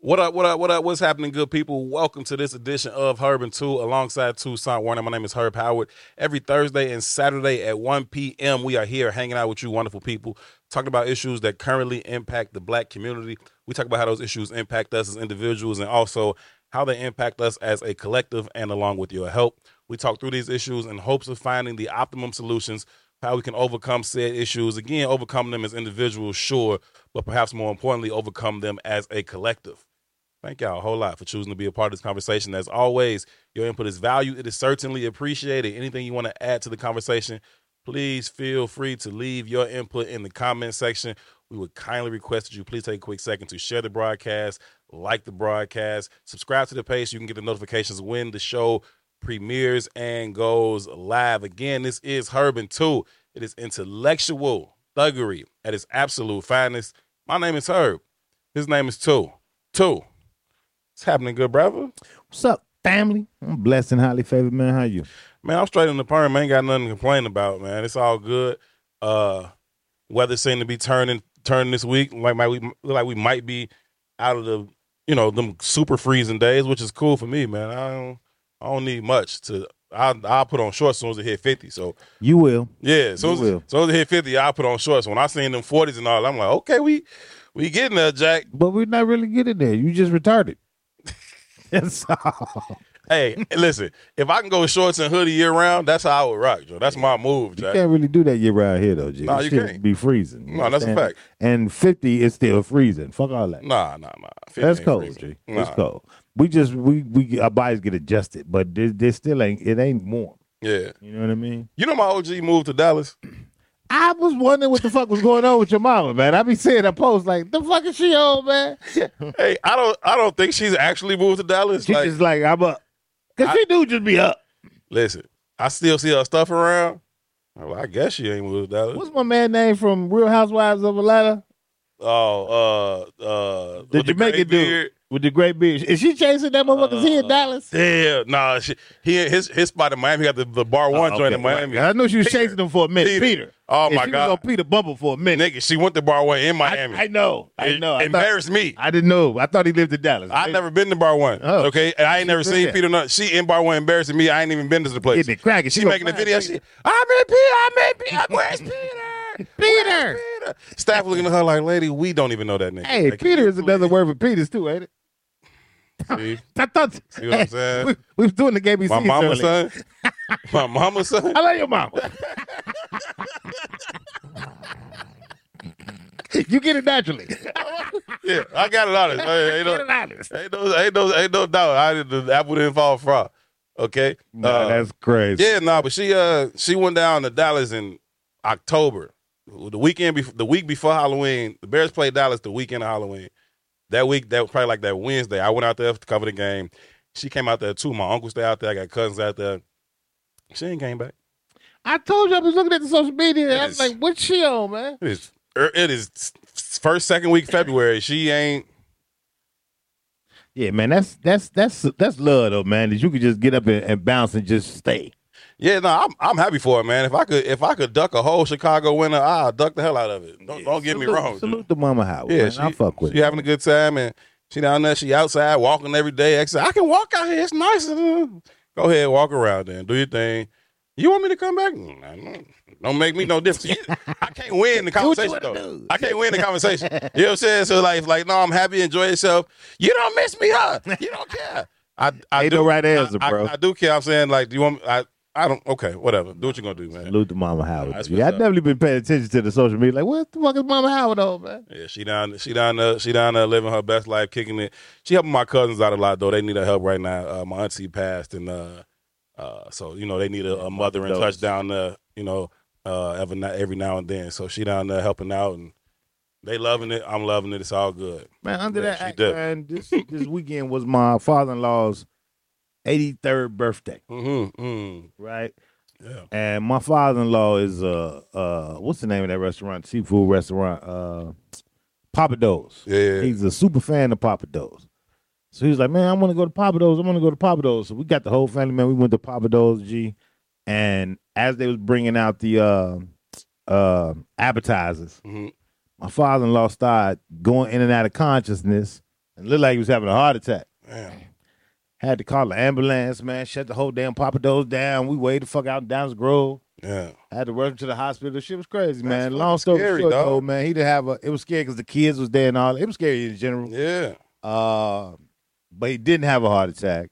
What up, what up, what up? What's happening, good people? Welcome to this edition of Herb and Tou alongside Tucson Warner. My name is Herb Howard. Every Thursday and Saturday at 1 p.m., we are here hanging out with you, wonderful people, talking about issues that currently impact the black community. We talk about how those issues impact us as individuals and also how they impact us as a collective and along with your help. We talk through these issues in hopes of finding the optimum solutions, how we can overcome said issues. Again, overcome them as individuals, sure, but perhaps more importantly, overcome them as a collective. Thank y'all a whole lot for choosing to be a part of this conversation. As always, your input is valued. It is certainly appreciated. Anything you want to add to the conversation, please feel free to leave your input in the comment section. We would kindly request that you please take a quick second to share the broadcast, like the broadcast, subscribe to the page so you can get the notifications when the show premieres and goes live. Again, this is Herb and Tou. It is intellectual thuggery at its absolute finest. My name is Herb. His name is Tou. Tou. What's happening, good brother? What's up, family? I'm blessed and highly favored, man. How you? Man, I'm straight in the perm. I ain't got nothing to complain about, man. It's all good. Uh weather seemed to be turning turning this week. Like might we look like we might be out of the you know, them super freezing days, which is cool for me, man. I don't I don't need much to I'll, I'll put on shorts as soon as it hit 50. So, You will. yeah, So as, will. as soon as it hit 50, I'll put on shorts. When I seen them 40s and all, I'm like, okay, we we getting there, Jack. But we're not really getting there. You just retarded. That's all. Hey, listen, if I can go shorts and hoodie year round, that's how I would rock, Joe. That's my move, You can't really do that year round here, though, G. Nah, you can't. be freezing. You No, that's a fact. And 50 is still freezing. Fuck all that. Nah, nah, nah. That's cold, freezing. G. It's cold. We just, we, we, our bodies get adjusted, but this, this still ain't, it ain't warm. Yeah. You know what I mean? You know my OG moved to Dallas? I was wondering what the fuck was going on with your mama, man. I be seeing that post like, the fuck is she on, man? hey, I don't I don't think she's actually moved to Dallas. She's Like, just like, I'm up. Cause I- she do just be up. listen, I still see her stuff around. Well, I guess she ain't moved to Dallas. What's my man name from Real Housewives of Atlanta? Oh, uh, uh, the Jamaican gray dude with the great beard. Is she chasing that motherfucker? he in Uh, Dallas? Damn, nah, she, he his his spot in Miami. He got the, the bar one joint okay. in Miami. I know she was chasing him for a minute. Peter. Peter. Oh my she god, was on Peter Bumble for a minute. nigga, she went to bar one in I, Miami. I know. I know. I, thought, embarrassed me. I didn't know. I thought he lived in Dallas. I've never been to bar one. Oh. okay, and I ain't never seen there. Peter. Nut. She in bar one embarrassing me. I ain't even been to the place. It cracking. She gonna making a video. She, I'm in Peter. I'm in Peter. Where's Peter? Peter. Peter. Staff looking at her like, lady, we don't even know that nigga. Hey, Like, Peter is another word for Peters too, ain't it? see? I thought. See what I'm saying? We, we was doing the KBC. My mama's son. My mama's son. I love your mama. you get it naturally. Yeah, I got it honest. Hey, ain't, Get it no, honest. ain't, no, ain't, no, ain't no doubt. I the apple didn't fall far. Okay. Nah, Uh, that's crazy. Yeah, no, but she uh she went down to Dallas in October, the weekend before the week before Halloween. The Bears played Dallas the weekend of Halloween. That week, that was probably like that Wednesday. I went out there to cover the game. She came out there too. My uncle stayed out there. I got cousins out there. She ain't came back. I told you I was looking at the social media. And I was like, "What's she on, man?" It is er, it is first second week February. She ain't. Yeah, man, that's that's that's that's love though, man. That you could just get up and, and bounce and just stay. Yeah, no, I'm I'm happy for it, man. If I could if I could duck a whole Chicago winter, I'll duck the hell out of it. Don't, don't get me wrong. Salute the Mama Howard. Yeah, man. she, I fuck with she it. having a good time and she down there. She outside walking every day. I I can walk out here. It's nice. Go ahead, walk around there, do your thing. You want me to come back? Mm, don't- Don't make me no difference. You- I can't win the what you conversation though. do. I can't win the conversation. You know what I'm saying? So like, like, no, I'm happy. Enjoy yourself. You don't miss me, huh? You don't care. I, I Ain't do, no right answer, I- I- bro. I, do care. I'm saying like, do you want? I I don't. Okay, whatever. Do what you're gonna do, man. Salute to Mama Howard. That's yeah, I've definitely been paying attention to the social media. Like, what the fuck is Mama Howard on, man? Yeah, she down she down there she down there living her best life, kicking it. She helping my cousins out a lot though. They need her help right now. Uh, my auntie passed, and uh, uh, so you know they need a, a mother in touch down there. You know, uh, every now every now and then. So she down there helping out, and they loving it. I'm loving it. It's all good. Man, under Yeah, that act, man, this this weekend was my father in law's 83rd birthday, Mm-hmm. mm right? Yeah. And my father in law is uh uh what's the name of that restaurant? Seafood restaurant. Uh Pappadeaux's. Yeah. He's a super fan of Pappadeaux's. So he was like, Man, I want to go to Pappadeaux's. I want to go to Pappadeaux's. So we got the whole family, man. We went to Pappadeaux's, G. And as they was bringing out the uh uh appetizers, Mhm. my father in law started going in and out of consciousness and looked like he was having a heart attack. Damn. Had to call the ambulance, man. Shut the whole damn Pappadeaux down. We waited the fuck out in Downers Grove. Yeah. Had to rush him to the hospital. The shit was crazy, man. fucking Long story scary, short, dog. though, man, he didn't have a. It was scary because the kids was there and all. It was scary in general. Yeah. Uh, but he didn't have a heart attack.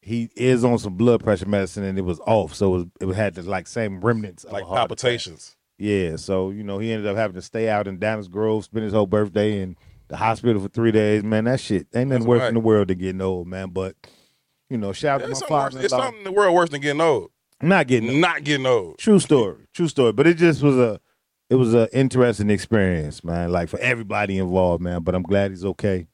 He is on some blood pressure medicine and it was off, so it, was, it had the like same remnants of Like heart attack. palpitations. Yeah, so you know he ended up having to stay out in Downers Grove, spend his whole birthday in the hospital for three days. Man, that shit ain't nothing That's worse right. in the world than getting old, man. But you know, shout out to my father. it's something in the world worse than getting old. Not getting old. Not getting old. True story. True story. But it just was a it was an interesting experience, man. Like for everybody involved, man. But I'm glad he's okay.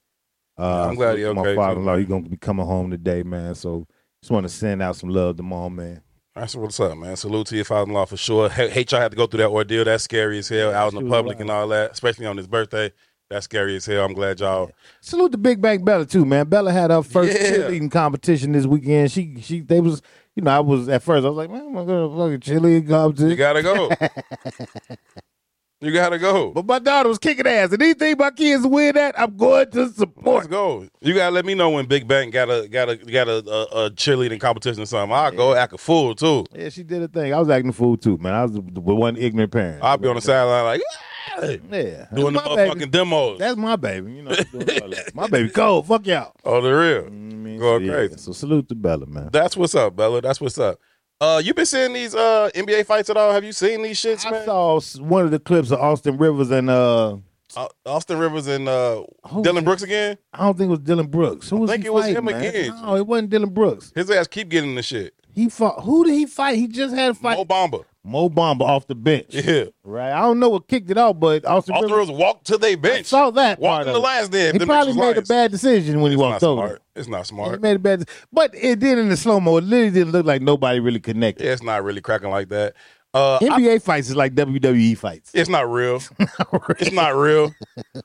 Uh, I'm glad he's he to My father-in-law, he's gonna be coming home today, man. So just want to send out some love to mom, man. That's what's up, man. Salute to your father-in-law for sure. Hate y'all had to go through that ordeal. That's scary as hell out in the public wild. and all that, especially on his birthday. That's scary as hell. I'm glad y'all. Salute the Big Bang Bella too, man. Bella had her first Yeah. cheerleading competition this weekend. She she they was you know I was at first I was like man I'm gonna fucking cheerleading competition. You gotta go. you gotta go. but my daughter was kicking ass, and anything my kids win at, I'm going to Let's support. go. You gotta let me know when Big Bang got a got a got a, a, a cheerleading competition or something. I'll go act a fool too. Yeah, she did a thing. I was acting a fool too, man. I was the, the one ignorant parent. I'll be on the sideline like ah! "Yeah," yeah, doing the That's motherfucking baby. demos. That's my baby. You know, doing all that. my baby cold. Fuck y'all. Oh, the real. You know I mean? Going so, yeah. crazy. So salute to Bella, man. That's what's up, Bella. That's what's up. Uh, you been seeing these uh NBA fights at all? Have you seen these shits, I man? saw one of the clips of Austin Rivers and uh Austin Rivers and uh Dillon it? Brooks again. I don't think it was Dillon Brooks. Who was think he it was fighting, him man? again. No, it wasn't Dillon Brooks. His ass keep getting the shit. He fought. Who did he fight? He just had a fight. Mo Bamba. Mo Bamba off the bench. Yeah. Right. I don't know what kicked it off, but Austin, Austin Rivers Rivers walked to their bench. I saw that Walked in the last day. He probably made a bad decision when he It's not walked over. smart. It's not smart. He made a bad, but it did in the slow mo. It literally didn't look like nobody really connected. Yeah, it's not really cracking like that. Uh, I- NBA fights is like WWE fights. it's not real. It's not real.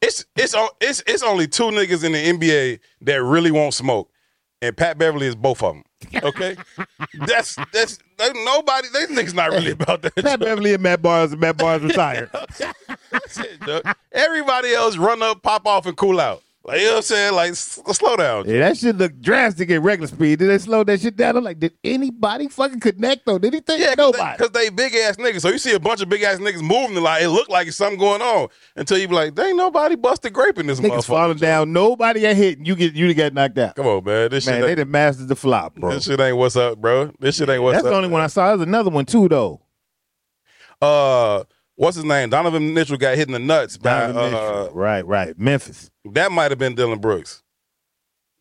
It's it's it's it's only two niggas in the NBA that really won't smoke, and Pat Beverley is both of them. Okay, that's that's they, nobody. They niggas not really about that. Pat Beverley and Matt Barnes and Matt Barnes retired. That's it. Everybody else run up, pop off, and cool out. Like you know what I'm saying? Like s- slow down. yeah, that shit looked drastic at regular speed. Did they slow that shit down? I'm like, did anybody fucking connect though? Did he think Yeah, cause nobody? cause they big ass niggas. So you see a bunch of big ass niggas moving, like it look like it's something going on until you be like, "There ain't nobody busted grape in this Niggas motherfucker." falling down. Nobody got hit. You get you got knocked out. Come on, man. This Man, shit, they ain't, done mastered the flop, bro. this shit ain't what's up, bro. This shit ain't what's up. That's up. the only one I saw. There's another one too, though. Uh, what's his name? Donovan Mitchell got hit in the nuts. By, Donovan uh, Right, right. Memphis. that might have been Dillon Brooks.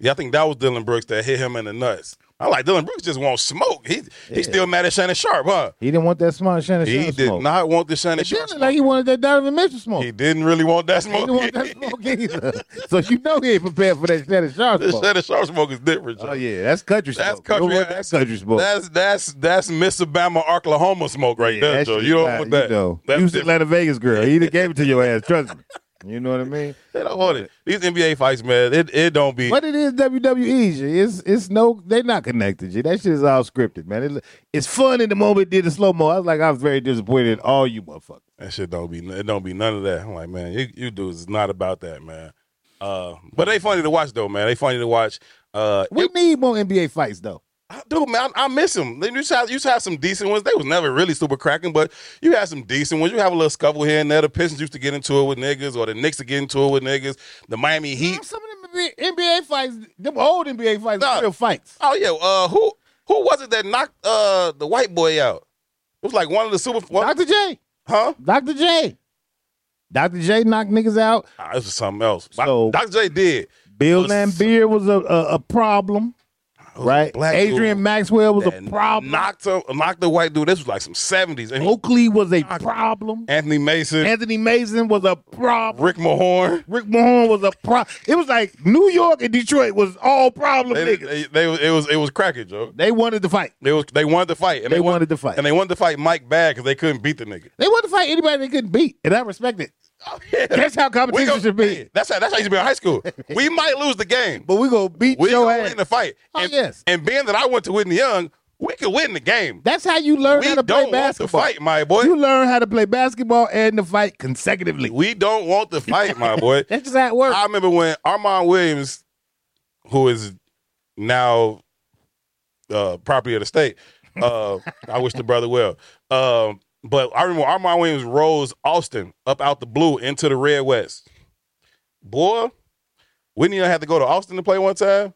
Yeah, I think that was Dillon Brooks that hit him in the nuts. I like Dillon Brooks just won't smoke. He Yeah. he's still mad at Shannon Sharpe, huh? He didn't want that smart Shannon Sharpe. He Sharpe did smoke. not want the Shannon It Sharpe. smoke. like he wanted that Donovan Mitchell smoke. He didn't really want that smoke. He didn't want that smoke either. so you know he ain't prepared for that Shannon Sharpe smoke. the. Shannon Sharpe smoke is different. Oh yeah, that's country smoke. That's You country. that's, that country smoke. That's that's that's Miss Alabama, Oklahoma smoke right Yeah, there, Joe. You don't want that. You know, That's different. Atlanta Vegas girl. He done gave it to your ass. Trust me. You know what I mean? They don't want it. These NBA fights, man, it, it don't be. But it is WWE. G. It's it's no, they're not connected. G. That shit is all scripted, man. It, it's fun in the moment. Did the slow mo. I was like, I was very disappointed in all you motherfuckers. That shit don't be. It don't be none of that. I'm like, man, you, you dudes is not about that, man. Uh, but they funny to watch though, man. They funny to watch. Uh, We need more NBA fights though. Dude, man, I, I miss them. They used to, have, used to have some decent ones. They was never really super cracking, but you had some decent ones. You have a little scuffle here and there. The Pistons used to get into it with niggas, or the Knicks to get into it with niggas. The Miami Heat. Some of them NBA fights, them old NBA fights, Nah. real fights. Oh yeah, uh, who who was it that knocked uh the white boy out? It was like one of the super. One, Dr. J, huh? Dr. J, Dr. J knocked niggas out. Ah, this was something else. So- Dr. J did. Bill Laimbeer was a, a, a problem, It was a right? black Adrian dude Maxwell was a problem. Knocked him, knocked the white dude. This was like some seventies. And Oakley was a problem. Anthony Mason, Anthony Mason was a problem. Rick Mahorn. Rick Mahorn was a problem. It was like New York and Detroit was all problem They, niggas. they, they, it was it was cracking, Joe. They wanted to fight. They was they wanted to fight, and They they, wanted, wanted to fight. and they wanted to fight Mike bad because they couldn't beat the nigga. They wanted to fight anybody they couldn't beat, and I respect it. That's how competition go- should be. That's how that's how used to be in high school. We might lose the game, But we gonna beat we your gonna ass. win the fight. Oh, and, yes. and being that I went to Whitney Young, we could win the game. That's how you learn We how to don't play want to basketball. fight, my boy. You learn how to play basketball and to fight consecutively. We don't want to fight, my boy. That's just how it works. I remember when Armand Williams who is now uh, property of the state. Uh, I wish the brother well. Um, but I remember Armand Williams rose Austin up out the blue into the red west. Boy, we didn't even have to go to Austin to play one time.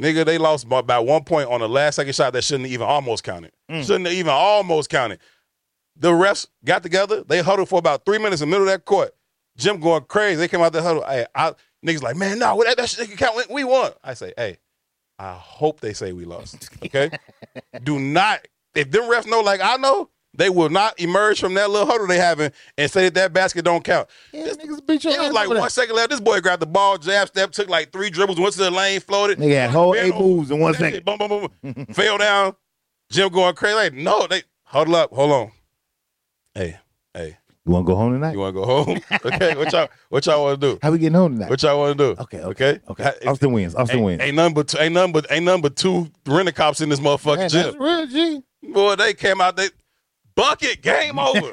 Nigga, they lost by about one point on the last second shot that shouldn't even almost counted. Mm. Shouldn't have even almost counted. The refs got together. They huddled for about three minutes in the middle of that court. Gym going crazy. They came out the huddle. Hey, I, niggas like, man, no, that, that shit can count. We won. I say, hey, I hope they say we lost. Okay? Do not, if them refs know like I know, they will not emerge from that little huddle they having and say that that basket don't count. Yeah, niggas beat your It was like one that. second left. This boy grabbed the ball, jab step, took like three dribbles, went to the lane, floated. Nigga had whole eight over. moves in one shit, Boom, boom, boom, fell down. Gym going crazy. Like, no, they huddle up. Hold on. Hey, hey, You want to go home tonight? you want to go home? okay, what y'all, what y'all want to do? How we getting home tonight? What y'all want to do? Okay, okay, okay. Ha- Austin wins. Austin Ain't, wins. ain't number two. ain't number. ain't nothing but two rent a cops in this motherfucking Man, gym. that's real, G. Boy, they came out. They bucket game over.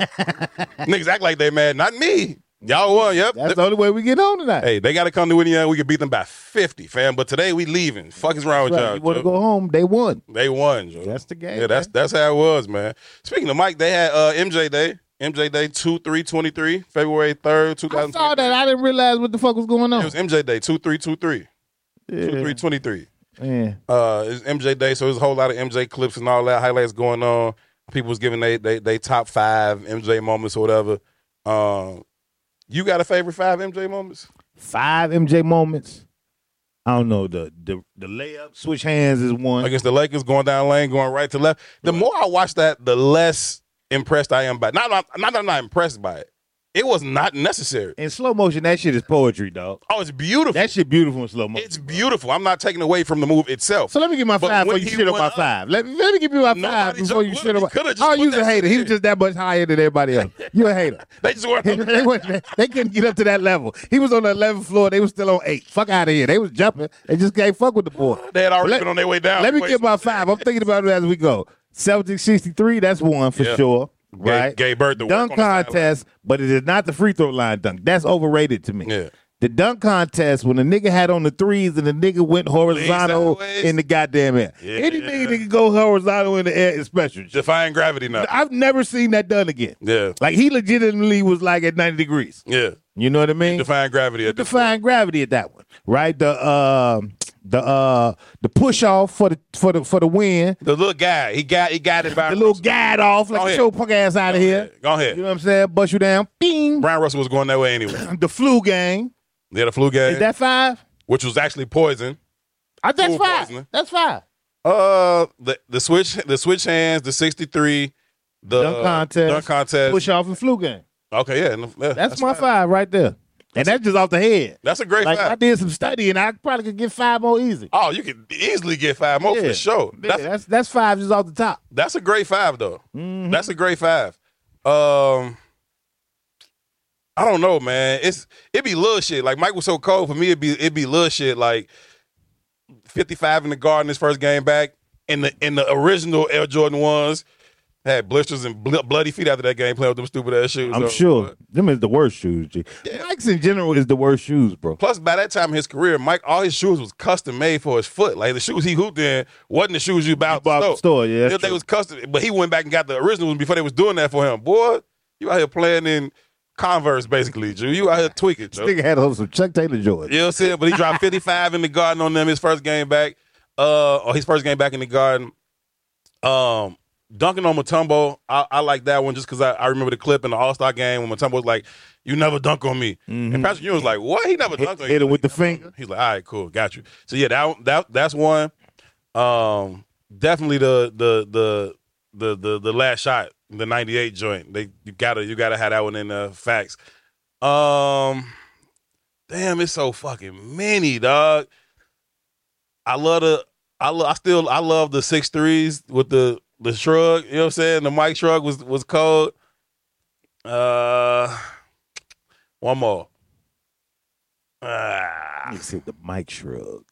Niggas act like they mad. Not me. Y'all won. Yep. That's the only way we get on tonight. Hey, they got to come to Indiana. We could beat them by 50, fam. But today we leaving. Fuck is wrong with Right, y'all? You want to go home? They won. They won, Joe. That's the game. yeah, that's man. that's how it was, man. Speaking of Mike, they had uh, MJ Day. MJ Day 2 3 23, February 3rd, 2000. I 2000. saw that. I didn't realize what the fuck was going on. It was MJ Day 2 3 2 3. 2 3 Yeah. 23. Yeah. Uh, it's MJ Day, so there's a whole lot of MJ clips and all that highlights going on. People was giving they they, they top five MJ moments or whatever. Um, you got a favorite five MJ moments? Five MJ moments. I don't know. The the the layup, switch hands is one. against the Lakers, going down lane, going right to left. The more I watch that, the less impressed I am by. it. Not not, not that I'm not impressed by it. It was not necessary. In slow motion, that shit is poetry, dog. Oh, it's beautiful. That shit beautiful in slow motion. it's beautiful. I'm not taking away from the move itself. So let me give my But five when before you he shit on my went up- five. Let me, let me give you my five Nobody before you just shit on my. Coulda just Oh, put you a that hater. shit He was in. just that much higher than everybody else. You a hater. They just went. they, wasn't- they couldn't get up to that level. He was on the 11th floor. They was still on eight. Fuck out of here. They was jumping. They just can't fuck with the boy. They had already Let- been on their way down. Let me Wait, get my five. I'm thinking about it as we go. Celtics 63, that's one for Yeah. sure. Right? gave Bird the dunk on the sideline. contest, but it is not the free throw line dunk. That's overrated to me. Yeah. The dunk contest when the nigga had on the threes and the nigga went horizontal in the goddamn air. Yeah. Anything that can go horizontal in the air is special. Defying gravity now. I've never seen that done again. Yeah. Like he legitimately was like at 90 degrees. Yeah. You know what I mean? Defying gravity at defying gravity at that one, right? The uh, the uh, the push off for the for the for the win. The little guy, he got he got it by The little guide off, like show punk ass out of here. Go ahead. You know what I'm saying? Bust you down. Bing. Bryon Russell was going that way anyway. The flu game. Yeah, the flu game, Is that five? which was actually poison. Uh, that's Food five. poisoning. That's five. Uh, the the switch the switch hands, the sixty three, the Dunk contest. dunk contest. Push off and flu game. Okay, yeah, yeah, That's, my fine. five right there. And that's just off the head. That's a great Like I did some study and I probably could get five more easy. Oh, you could easily get five more Yeah. for sure. Yeah, That's that's that's five just off the top. that's a great five though. Mhm. That's a great five. Um, I don't know, man. It's it be little shit. Like Mike was so cold for me. It be it be little shit. Like fifty five in the garden his first game back. In the in the original Air Jordan ones had blisters and bl- bloody feet after that game playing with them stupid ass shoes. I'm So, sure. Them is the worst shoes, G. Yeah. Mike's in general is the worst shoes, bro. Plus, by that time in his career, Mike, all his shoes was custom made for his foot. Like the shoes he hooped in wasn't the shoes you bought Bought at the store, yeah, they was custom, but he went back and got the original ones before they was doing that for him. Boy, you out here playing in Converse, basically, Drew. You out here tweaking, Joe. Nigga had on some Chuck Taylor Jordan. You know what I'm saying? But he dropped 55 in the garden on them his first game back. Uh, or his first game back in the garden. Um, dunking on Mutombo, I, I like that one just because I, I remember the clip in the All Star game when Mutombo was like, "You never dunk on me," and Patrick Ewing was like, "What? He never Mm-hmm. Hit- dunked on hit you." him with the finger. He's like, "All right, cool, got you." So yeah, that that that's one. Um, definitely the the the the the the last shot, the '98 joint. They you gotta you gotta have that one in the facts. Um, damn, it's so fucking many, dog. I love the I love I still I love the six threes with the the shrug. You know what I'm saying? The Mike shrug was was cold. Uh, one more. Ah, He said the Mike shrug.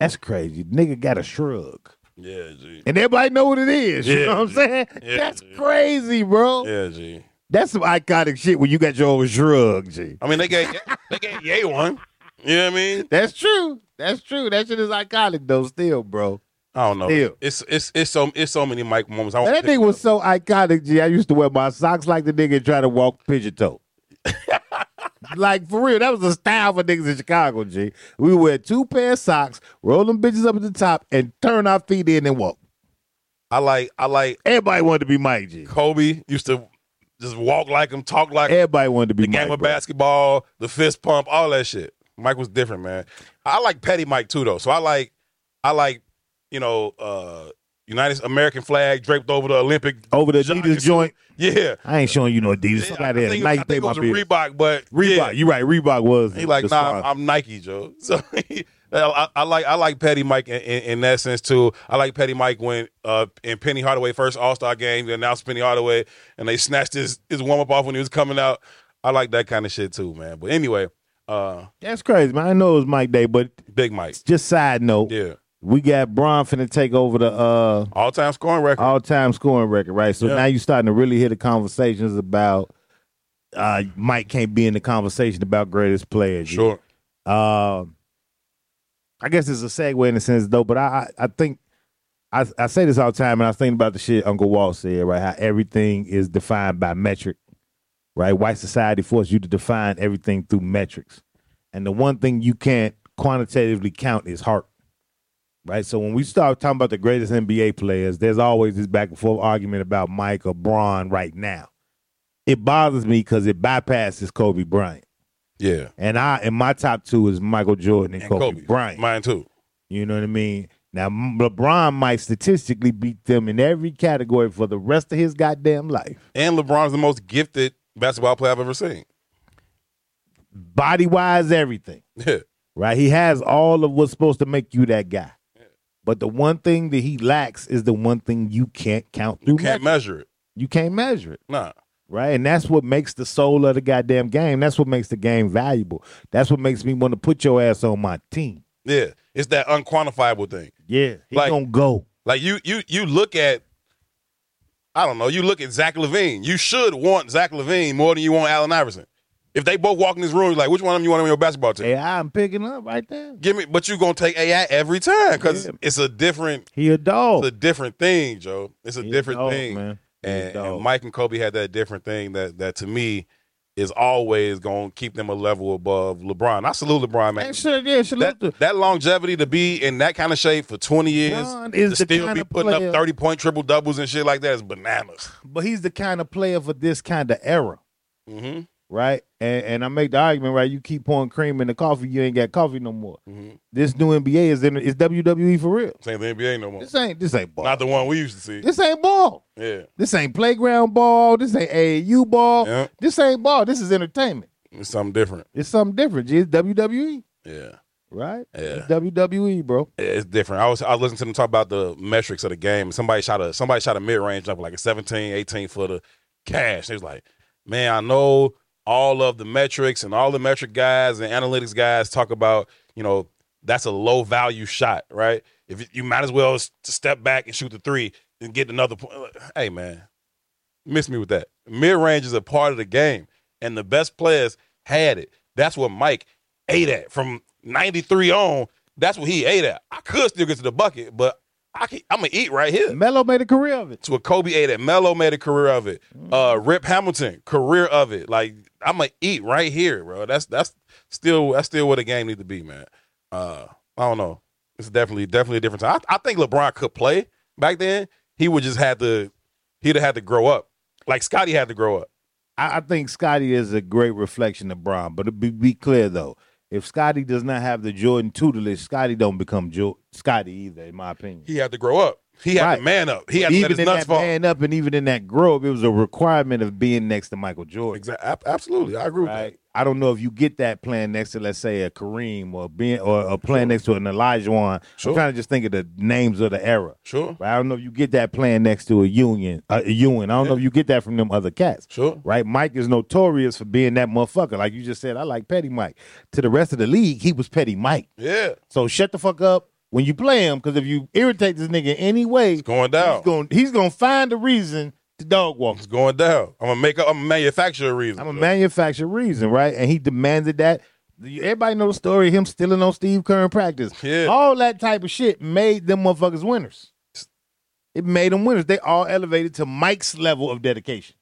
That's crazy. Nigga got a shrug. yeah, G. And everybody know what it is. You Yeah. know what I'm saying? Yeah. That's crazy, bro. Yeah, G. That's some iconic shit when you got your own shrug, G. I mean, they gave they gave Ye one. You know what I mean? That's true. That's true. That shit is iconic though. Still, bro. I don't know. Still. It's it's it's so it's so many Mike moments. I that nigga was so iconic. G, I used to wear my socks like the nigga and try to walk pigeon toe. like for real, that was the style for niggas in Chicago. G, we wear two pair of socks, roll them bitches up at the top, and turn our feet in and walk. I like I like Everybody wanted to be Mike G. Kobe used to just walk like him, talk like him. Everybody wanted to be the Mike. game of bro. basketball, the fist pump, all that shit. Mike was different, man. I like Petty Mike too, though. So I like, I like, you know, uh United American flag draped over the Olympic Over the Adidas joint. Yeah, I ain't showing you no Adidas. Fuck I out there. think, Nike I think it my was a. Reebok, but Reebok. yeah. You right. Reebok was. He like, nah, sponsor. I'm Nike, Joe. So I, I like I like Petty Mike in, in, in that sense too. I like Petty Mike when uh in Penny Hardaway first All Star game, they announced Penny Hardaway and they snatched his his warm up off when he was coming out. I like that kind of shit too, man. But anyway, uh That's crazy, man. I know it was Mike Day, but Big Mike. just side note, Yeah. We got Bron finna take over the uh All time scoring record. all time scoring record, right? So Yeah. now you're starting to really hear the conversations about uh Mike can't be in the conversation about greatest players. sure. Um I guess it's a segue in a sense though, but I I, I think I, I say this all the time and I think about the shit Uncle Walt said, right? How everything is defined by metric. Right? White society forced you to define everything through metrics. And the one thing you can't quantitatively count is heart. Right? So when we start talking about the greatest NBA players, there's always this back and forth argument about Mike or Bron right now. It bothers me because it bypasses Kobe Bryant. Yeah. And I and my top two is Michael Jordan and, And Kobe, Kobe. Bryant. Mine too. you know what I mean? Now LeBron might statistically beat them in every category for the rest of his goddamn life. And LeBron's the most gifted basketball player I've ever seen. Body wise, everything. Yeah. Right? He has all of what's supposed to make you that guy. But the one thing that he lacks is the one thing you can't count through. You can't measure it. you can't measure it. Nah. right? And that's what makes the soul of the goddamn game. That's what makes the game valuable. That's what makes me want to put your ass on my team. Yeah. It's that unquantifiable thing. Yeah, he Like- gonna go. Like you, you, you look at, I don't know. You look at Zach LaVine. You should want Zach LaVine more than you want Allen Iverson. If they both walk in this room, you're like, which one of them you want on your basketball team? AI, I'm picking up right there. Give me, but you're gonna take AI every time because Yeah. it's a different, He a dog. it's a different thing, Joe. It's a He different dog, thing, man. A And, and Mike and Kobe had that different thing that that to me is always gonna keep them a level above LeBron. I salute LeBron, man. Sure, yeah, salute that, that longevity to be in that kind of shape for 20 years, is to still be putting player- up 30 point triple doubles and shit like that is bananas. but he's the kind of player for this kind of era, hmm right? And and I make the argument, right? You keep pouring cream in the coffee, you ain't got coffee no more. hmm This new NBA is in is WWE for real. Same the NBA no more. This ain't this ain't ball. Not the one we used to see. this ain't ball. Yeah. This ain't playground ball. This ain't AAU ball. Yeah. This ain't ball. This is entertainment. It's something different. It's something different. It's WWE, Yeah. right? Yeah. It's WWE, bro. It's different. I was I was listening to them talk about the metrics of the game. Somebody shot a somebody shot a mid range jumper like a 17, 18 footer cash. They was like, man, I know all of the metrics and all the metric guys and analytics guys talk about, you know, that's a low value shot, right? If you- might as well step back and shoot the three and get another point. Hey, man, miss me with that. Mid range is a part of the game, and the best players had it. That's what Mike ate at from '93 on. That's what he ate at. I could still get to the bucket, but I can, I'm gonna eat right here. Melo made a career of it. To what Kobe ate at. Melo made a career of it. Uh, Rip Hamilton career of it. Like I'm gonna eat right here, bro. That's that's still that's still what the game need to be, man. Uh, I don't know. It's definitely definitely a different time. I, I think LeBron could play back then. He would just had to he'd have had to grow up, like Scotty had to grow up. I, I think Scotty is a great reflection of Bron. But be, be clear though, if Scotty does not have the Jordan tutelage, Scotty don't become jo- Scotty either, in my opinion. He had to grow up. He had Right. to man up. He had to let even his in nuts that fall. man up and even in that grow up, it was a requirement of being next to Michael Jordan. Exactly. Absolutely, I agree with Right. I don't know if you get that playing next to, let's say, a Kareem or being or, or playing next to an Olajuwon. Sure. I'm trying to just think of the names of the era. Sure, Right? I don't know if you get that playing next to a Union, uh, a Ewing. I don't know if you get that from them other cats. sure. Right? Mike is notorious for being that motherfucker. Like you just said, I like Petty Mike. To the rest of the league, he was Petty Mike. Yeah, So shut the fuck up when you play him, because if you irritate this nigga in any way, going down. he's going he's gonna find a reason to dog walk. It's going down. I'm gonna make up. I'm a reason. I'm a bro. manufactured reason, right? And he demanded that Everybody know the story. of Him stealing on Steve Kerr in practice. Yeah. All that type of shit made them motherfuckers winners. It made them winners. They all elevated to Mike's level of dedication.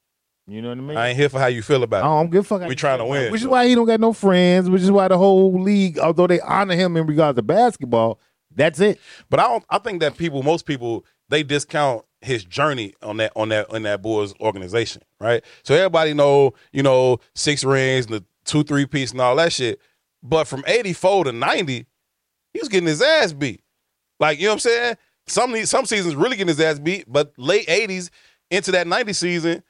You know what I mean? I ain't here for how you feel about it. I don't give a fuck. We trying to win, Which is why he don't got no friends. Which is why the whole league, although they honor him in regards to basketball, that's it. But I don't. I think that people, most people, they discount his journey on that on that on that Bulls organization, right? So everybody know, you know, six rings, and the two three piece, and all that shit. But from eighty four to ninety, he was getting his ass beat. Like you know what I'm saying? Some some seasons really getting his ass beat, but late eighties into that ninety season,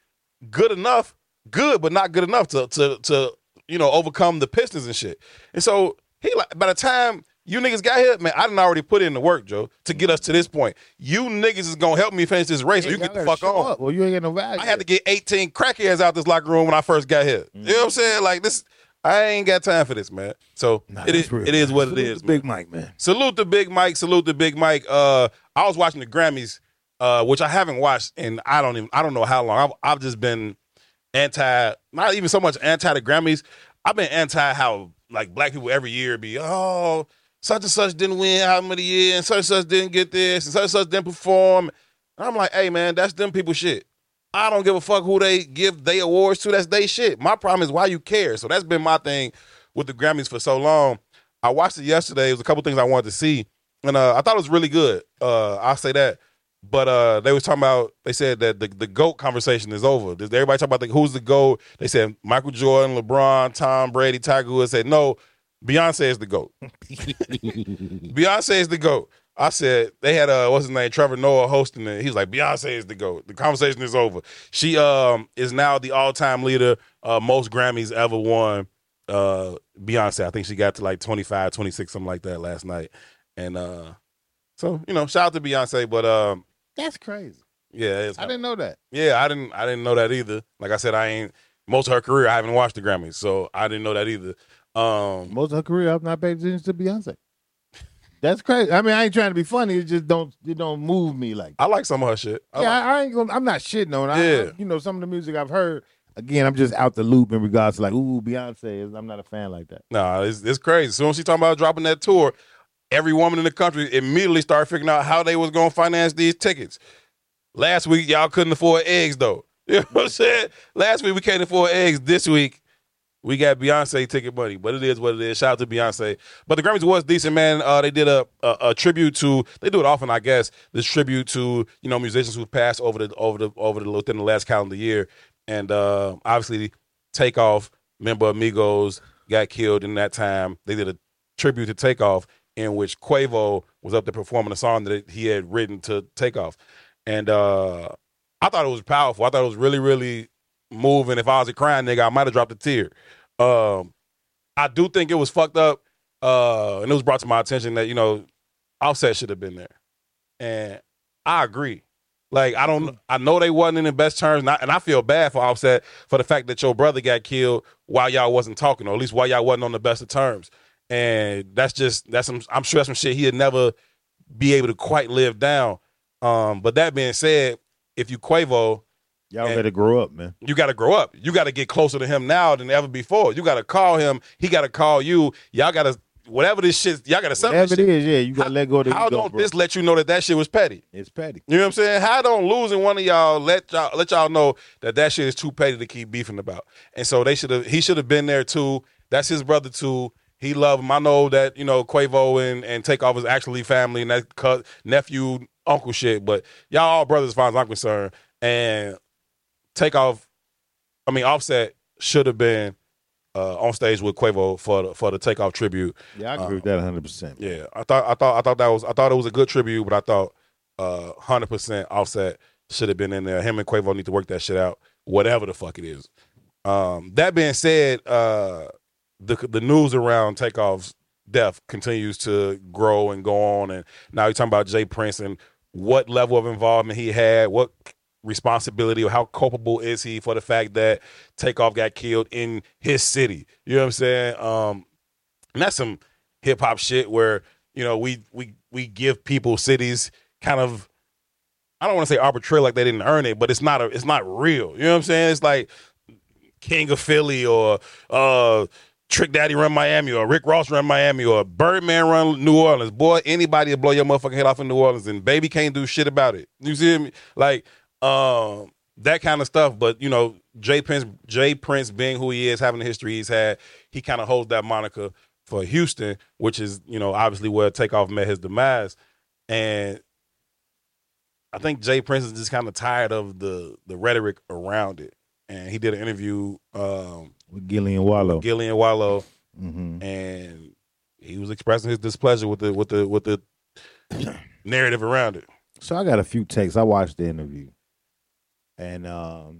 good enough, good but not good enough to to to you know overcome the Pistons and shit. And so he like by the time you niggas got here, man, I done already put in the work, Joe, to get us to this point. You niggas is gonna help me finish this race, so you get the fuck on. up. Well, you ain't got no value. I had to get 18 crackheads out this locker room when I first got here. You know what I'm saying? Like this, I ain't got time for this, man. So Nah, it is, real, it is what it Salute is. to man. Big Mike, man. Salute to Big Mike. Salute to Big Mike. Uh, I was watching the Grammys, uh, which I haven't watched, and I don't even I don't know how long. I've, I've just been anti, not even so much anti the Grammys. I've been anti how like black people every year be oh such and such didn't win how many years, and such and such didn't get this, and such and such didn't perform. And I'm like, hey man, that's them people shit. I don't give a fuck who they give they awards to. That's they shit. My problem is why you care. So that's been my thing with the Grammys for so long. I watched it yesterday. It was a couple things I wanted to see, and uh, I thought it was really good. Uh, I'll say that. But uh, they was talking about. They said that the, the goat conversation is over. Everybody talk about the, who's the goat? They said Michael Jordan, LeBron, Tom Brady, Tiger Woods. Said no, Beyonce is the goat. Beyonce is the goat. I said they had a what's his name Trevor Noah hosting it. He's like Beyonce is the goat. The conversation is over. She um is now the all time leader, uh, most Grammys ever won. Uh, Beyonce, I think she got to like 25, 26, something like that last night. And uh, so you know, shout out to Beyonce. But um, That's crazy. yeah, it's, I didn't know that. yeah, I didn't I didn't know that either. Like I said, I ain't most of her career I haven't watched the Grammys, so I didn't know that either. Um, Most of her career, I've not paid attention to Beyonce. That's crazy. I mean, I ain't trying to be funny. It just don't it don't move me like. I like some of her shit. I yeah, like- I, I ain't gonna. I'm not shitting on. it. I, Yeah. You know, some of the music I've heard. Again, I'm just out the loop in regards to like, ooh, Beyonce. I'm not a fan like that. Nah, it's, it's crazy. As soon as she talking about dropping that tour, every woman in the country immediately started figuring out how they was gonna finance these tickets. Last week, y'all couldn't afford eggs though. You know what I'm saying? Last week we can't afford eggs. This week we got Beyonce ticket money, but it is what it is. Shout out to Beyonce. But the Grammys was decent, man. Uh, they did a, a a tribute to. They do it often, I guess. This tribute to you know musicians who passed over the over the over the within the last calendar year, and uh, obviously Takeoff, member of Migos, got killed in that time. They did a tribute to Takeoff in which Quavo was up there performing a song that he had written to Takeoff, and uh, I thought it was powerful. I thought it was really really moving. If I was a crying nigga, I might have dropped a tear. Um, I do think it was fucked up, uh, and it was brought to my attention that you know Offset should have been there, and I agree. Like I don't, I know they wasn't in the best terms, and I, and I feel bad for Offset for the fact that your brother got killed while y'all wasn't talking, or at least while y'all wasn't on the best of terms. And that's just that's some. I'm sure that's some shit he'd never be able to quite live down. Um, but that being said, if you Quavo, Y'all And- better grow up, man. you got to grow up. You got to get closer to him now than ever before. You got to call him. He got to call you. Y'all got to whatever this shit. Y'all got to settle Whatever this it shit. is, yeah, you gotta let go of the How don't bro. this let you know that that shit was petty? It's petty. You know what I'm saying? How don't losing one of y'all let y'all let y'all know that that shit is too petty to keep beefing about? And so they should have. He should have been there too. That's his brother too. He loved him. I know that you know Quavo and and Takeoff is actually family and that nephew uncle shit. But y'all all brothers, as far as I'm concerned. And Takeoff, I mean Offset should have been uh, on stage with Quavo for the, for the Takeoff tribute. Yeah, I agree with that 100. percent Yeah, I thought I thought I thought that was I thought it was a good tribute, but I thought uh hundred percent Offset should have been in there. Him and Quavo need to work that shit out, whatever the fuck it is. Um, that being said, uh, the the news around Takeoff's death continues to grow and go on, and now you're talking about J Prince and what level of involvement he had, what responsibility or how culpable is he for the fact that Takeoff got killed in his city. You know what I'm saying? Um, and that's some hip hop shit where you know we we we give people cities kind of I don't want to say arbitrary like they didn't earn it, but it's not a it's not real. You know what I'm saying? It's like King of Philly or uh Trick Daddy run Miami or Rick Ross run Miami or Birdman run New Orleans. Boy, anybody will blow your motherfucking head off in New Orleans and baby can't do shit about it. You see me? Like, um, that kind of stuff. But you know, J Prince, J Prince being who he is, having the history he's had, he kind of holds that moniker for Houston, which is you know obviously where Takeoff met his demise, and I think J Prince is just kind of tired of the the rhetoric around it. And he did an interview um, with Gillie and Wallo. Gillian Wallow, hmm and he was expressing his displeasure with the with the with the narrative around it. So I got a few takes. I watched the interview, and um,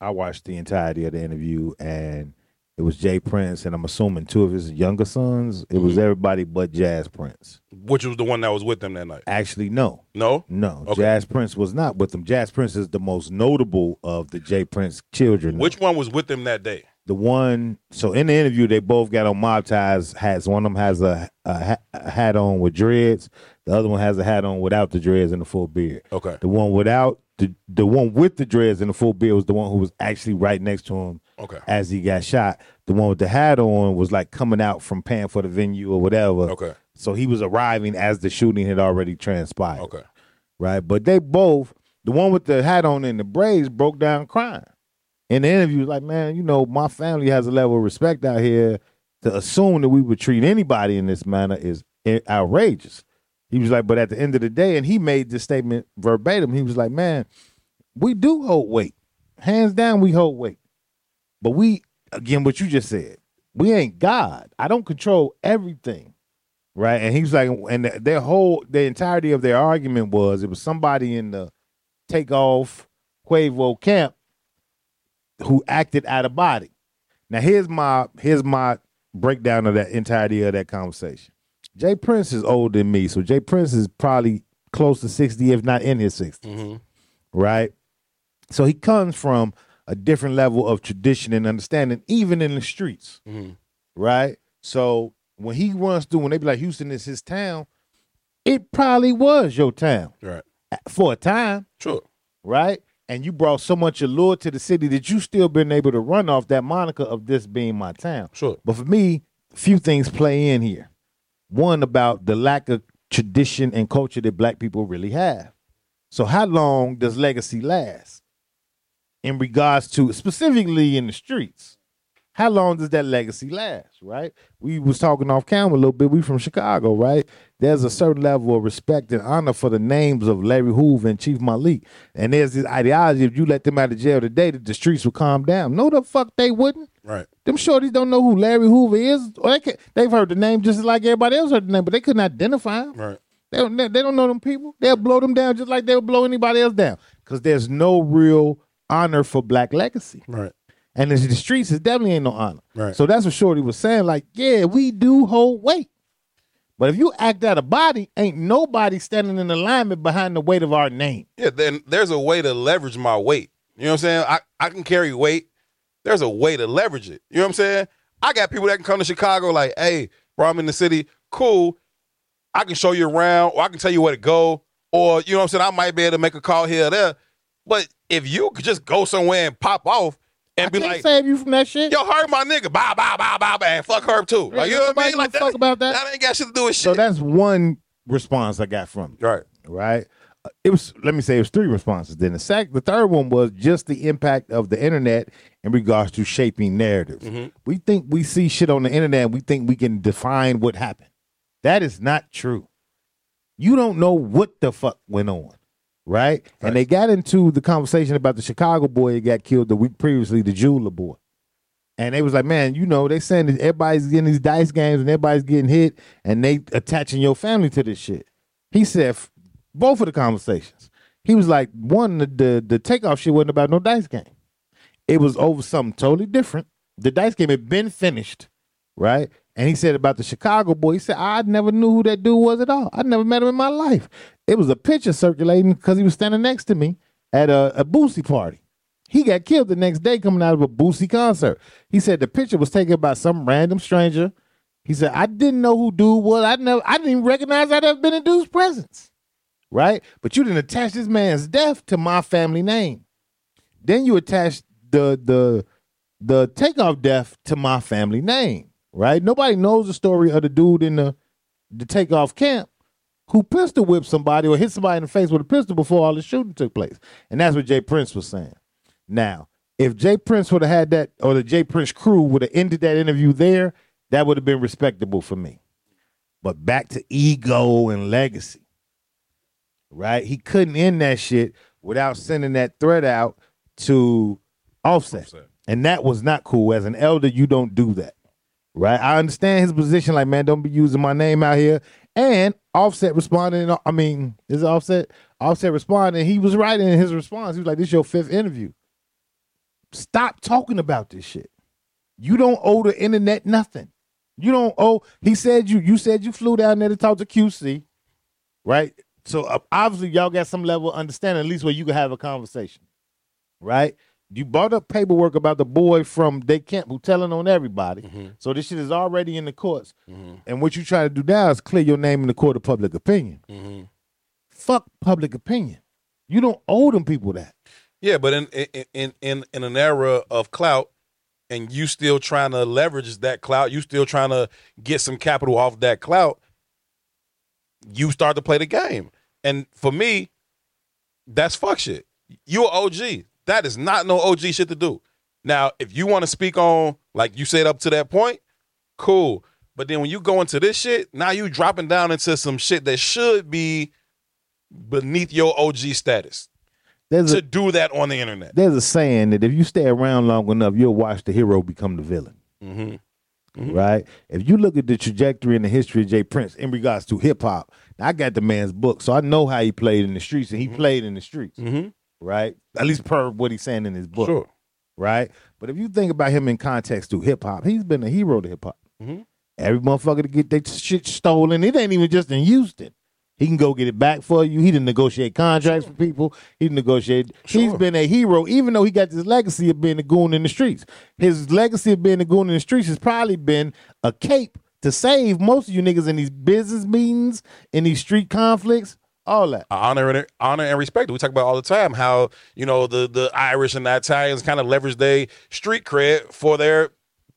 I watched the entirety of the interview, and it was J Prince, and I'm assuming two of his younger sons. It was Mhm. everybody but Jas Prince. Which was the one that was with them that night? Actually, no, No, no, Okay. Jas Prince was not with them. Jas Prince is the most notable of the J Prince children. which one was with them that day? the one? So in the interview, they both got on mob ties hats. One of them has a, a, a hat on with dreads. The other one has a hat on without the dreads and the full beard. Okay, The one without the the one with the dreads and the full beard was the one who was actually right next to him okay, as he got shot. The one with the hat on was like coming out from paying for the venue or whatever. okay, So he was arriving as the shooting had already transpired. okay. Right. But they both, the one with the hat on and the braids broke down crying. In the interview, was like, man, you know, my family has a level of respect out here. To assume that we would treat anybody in this manner is eh, outrageous. He was like, but at the end of the day, and he made this statement verbatim. He was like, man, we do hold weight. Hands down, we hold weight. But we, again, what you just said, we ain't God. I don't control everything. Right. And he was like, and their whole, the entirety of their argument was it was somebody in the takeoff Quavo camp who acted out of body. Now here's my here's my breakdown of that entirety of that conversation. J Prince is older than me, so J Prince is probably close to 60, if not in his 60s hmm right? So he comes from a different level of tradition and understanding, even in the streets, hmm right? So when he runs through, when they be like, Houston is his town, it probably was your town Right. for a time, Sure. right? And you brought so much allure to the city that you still been able to run off that moniker of this being my town. Sure. But for me, few things play in here. One about the lack of tradition and culture that black people really have. So how long does legacy last? In regards to specifically in the streets. How long does that legacy last, right? We was talking off camera a little bit. We from Chicago, right? There's a certain level of respect and honor for the names of Larry Hoover and Chief Malik. And there's this ideology if you let them out of jail today that the streets will calm down. No the fuck they wouldn't. Right. Them shorties don't know who Larry Hoover is. Or they can, they've heard the name just like everybody else heard the name, but they couldn't identify him. Right. They don't, they don't know them people. They'll blow them down just like they would blow anybody else down. Because there's no real honor for black legacy. Right. And in the streets, it definitely ain't no honor. Right. So that's what Shorty was saying. Like, yeah, we do hold weight. But if you act out of body, ain't nobody standing in alignment behind the weight of our name. Yeah, then there's a way to leverage my weight. You know what I'm saying? I, I can carry weight. There's a way to leverage it. You know what I'm saying? I got people that can come to Chicago like, hey, bro, I'm in the city. Cool. I can show you around, or I can tell you where to go, or you know what I'm saying? I might be able to make a call here or there. But if you could just go somewhere and pop off and I be can't like, save you from that shit. yo, Herb my nigga, bye, bye, bye, bye, bye, and fuck Herb too. Like, you know what I Nobody mean? Like, give a fuck about that. That ain't got shit to do with shit. so that's one response I got from you. right. right? It was let me say it was three responses. Then the sec, the third one was just the impact of the internet in regards to shaping narratives. Mhm. We think we see shit on the internet we think we can define what happened. That is not true. You don't know what the fuck went on, right? And they got into the conversation about the Chicago boy that got killed the week previously, the jeweler boy. And they was like, man, you know, they saying that everybody's getting these dice games and everybody's getting hit and they attaching your family to this shit. He said both of the conversations. He was like, one, the, the the takeoff shit wasn't about no dice game. It was over something totally different. The dice game had been finished, right? And he said about the Chicago boy, he said, I never knew who that dude was at all. I never met him in my life. It was a picture circulating because he was standing next to me at a, a Boosie party. He got killed the next day coming out of a Boosie concert. He said the picture was taken by some random stranger. He said, I didn't know who dude was. I never I didn't even recognize I'd ever been in dude's presence. Right? But you didn't attach this man's death to my family name. Then you attach the the the takeoff death to my family name, right? Nobody knows the story of the dude in the the takeoff camp who pistol whipped somebody or hit somebody in the face with a pistol before all the shooting took place. And that's what J Prince was saying. Now, if J Prince would have had that, or the J Prince crew would have ended that interview there, that would have been respectable for me. But back to ego and legacy, right? He couldn't end that shit without sending that threat out to Offset. Offset. And that was not cool. As an elder, you don't do that. Right? I understand his position, like, man, don't be using my name out here. And Offset responded, I mean, is it Offset? Offset responded, he was right in his response. He was like, This your fifth interview. Stop talking about this shit. You don't owe the internet nothing. You don't owe. He said you. You said you flew down there to talk to QC, right? So uh, obviously y'all got some level of understanding, at least where you can have a conversation, right? You brought up paperwork about the boy from Day Camp who telling on everybody. Mhm. So this shit is already in the courts. Mhm. And what you try to do now is clear your name in the court of public opinion. Mhm. Fuck public opinion. You don't owe them people that. Yeah, but in in in in an era of clout, and you still trying to leverage that clout, you still trying to get some capital off that clout. You start to play the game, and for me, that's fuck shit. You're OG. That is not no OG shit to do. Now, if you want to speak on like you said up to that point, cool. But then when you go into this shit, now you dropping down into some shit that should be beneath your OG status There's to a do that on the internet. there's a saying that if you stay around long enough, you'll watch the hero become the villain. Mm-hmm. Mhm. right? If you look at the trajectory and the history of J Prince in regards to hip hop, I got the man's book, so I know how he played in the streets, and he played in the streets, Mm-hmm. right? At least per what he's saying in his book, Sure. right? But if you think about him in context to hip hop, he's been a hero to hip hop. Mhm. Every motherfucker to get their shit stolen, it ain't even just in Houston. He can go get it back for you. He didn't negotiate contracts for people. He didn't negotiate. He's Sure. been a hero, even though he got this legacy of being a goon in the streets. His legacy of being a goon in the streets has probably been a cape to save most of you niggas in these business meetings, in these street conflicts, all that. honor and honor and respect. We talk about all the time how you know the the Irish and the Italians kind of leverage their street cred for their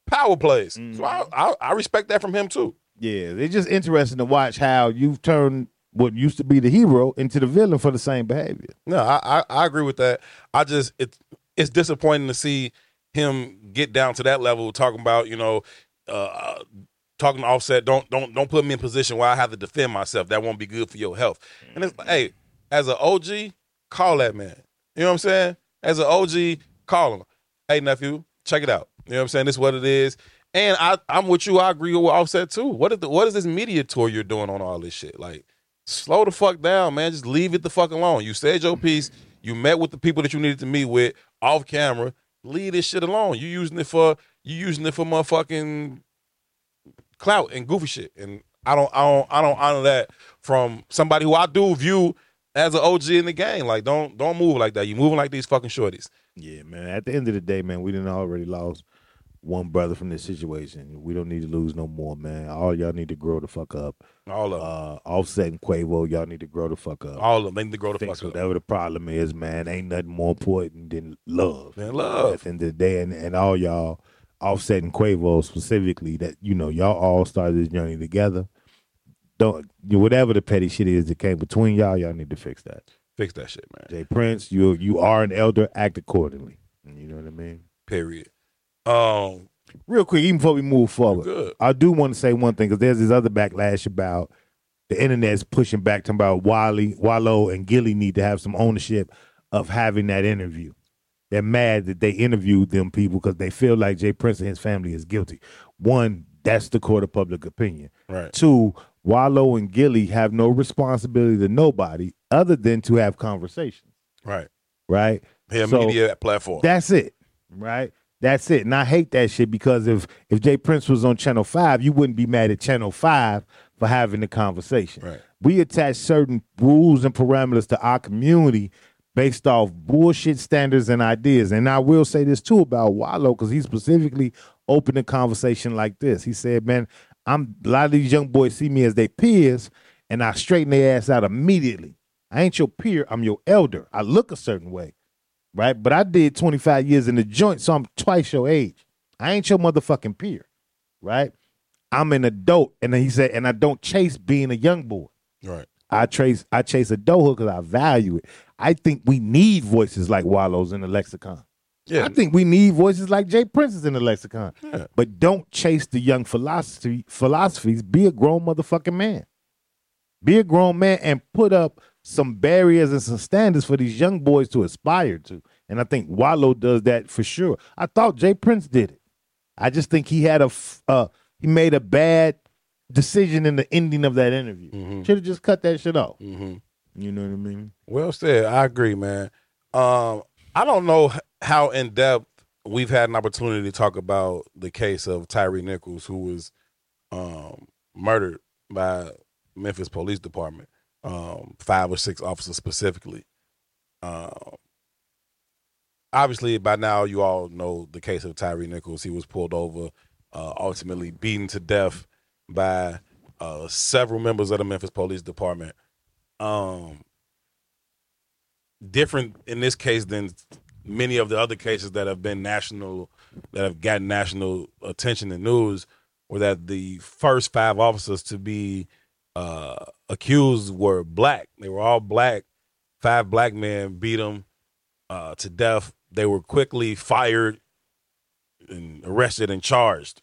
power plays. So I, mm-hmm. I I respect that from him too. Yeah, it's just interesting to watch how you've turned what used to be the hero into the villain for the same behavior. No, I, I I agree with that. I just it's it's disappointing to see him get down to that level, talking about you know. Uh, Talking to Offset, don't don't don't put me in position where I have to defend myself. That won't be good for your health. And it's like, hey, as an OG, call that man. You know what I'm saying? As an OG, call him. Hey nephew, check it out. You know what I'm saying? This is what it is. And I, I'm with you. I agree with Offset too. What is the, what is this media tour you're doing on all this shit? Like, slow the fuck down, man. Just leave it the fuck alone. You said your piece. You met with the people that you needed to meet with off camera. Leave this shit alone. You using it for you using it for motherfucking clout and goofy shit. And I don't I don't I don't honor that from somebody who I do view as an OG in the game. Like don't don't move like that. You moving like these fucking shorties. Yeah, man. At the end of the day, man, we didn't already lost one brother from this situation. We don't need to lose no more, man. All y'all need to grow the fuck up. All of them. Uh, Offset and Quavo, y'all need to grow the fuck up. All of them. They need to grow the Fix fuck up. whatever the problem is, man. Ain't nothing more important than love. At love. the end of the day, and, and all y'all, Offset and Quavo specifically, that you know, y'all all started this journey together. Don't you whatever the petty shit is that came between y'all, y'all need to fix that. Fix that shit, man. J Prince, you you are an elder, act accordingly. You know what I mean? Period. Um, Real quick, even before we move forward. I do want to say one thing because there's this other backlash about the internet's pushing back to about Wally, Wallo, and Gillie need to have some ownership of having that interview. They're mad that they interviewed them people because they feel like J Prince and his family is guilty. One, that's the court of public opinion. Right. Two, Wallo and Gillie have no responsibility to nobody other than to have conversations, Right. right? Here, So- media platform. That's it, right? That's it. And I hate that shit because if if J Prince was on Channel Five, you wouldn't be mad at Channel Five for having the conversation. Right. We attach certain rules and parameters to our community based off bullshit standards and ideas. And I will say this too about Wallo because he specifically opened a conversation like this. He said, "Man, I'm a lot of these young boys see me as their peers, and I straighten their ass out immediately. I ain't your peer. I'm your elder. I look a certain way." Right? But I did 25 years in the joint, so I'm twice your age. I ain't your motherfucking peer, right? I'm an adult, and then he said, and I don't chase being a young boy. Right. I chase I chase adulthood because I value it. I think we need voices like Wallo's in the lexicon. Yeah. I think we need voices like J Prince's in the lexicon. Yeah. But don't chase the young philosophy philosophies. Be a grown motherfucking man. Be a grown man and put up some barriers and some standards for these young boys to aspire to. And I think Wallo does that for sure. I thought J Prince did it. I just think he had a f- uh, he made a bad decision in the ending of that interview. Mhm. Should have just cut that shit off. Mm-hmm. You know what I mean? Well said. I agree, man. Um, I don't know how in depth we've had an opportunity to talk about the case of Tyre Nichols, who was um, murdered by Memphis Police Department, um, five or six officers specifically. Um, obviously, by now you all know the case of Tyre Nichols. He was pulled over, uh, ultimately beaten to death by uh, several members of the Memphis Police Department. Um, different in this case than many of the other cases that have been national that have gotten national attention and news were that the first five officers to be uh, accused were black. They were all black. Five black men beat them uh, to death. They were quickly fired and arrested and charged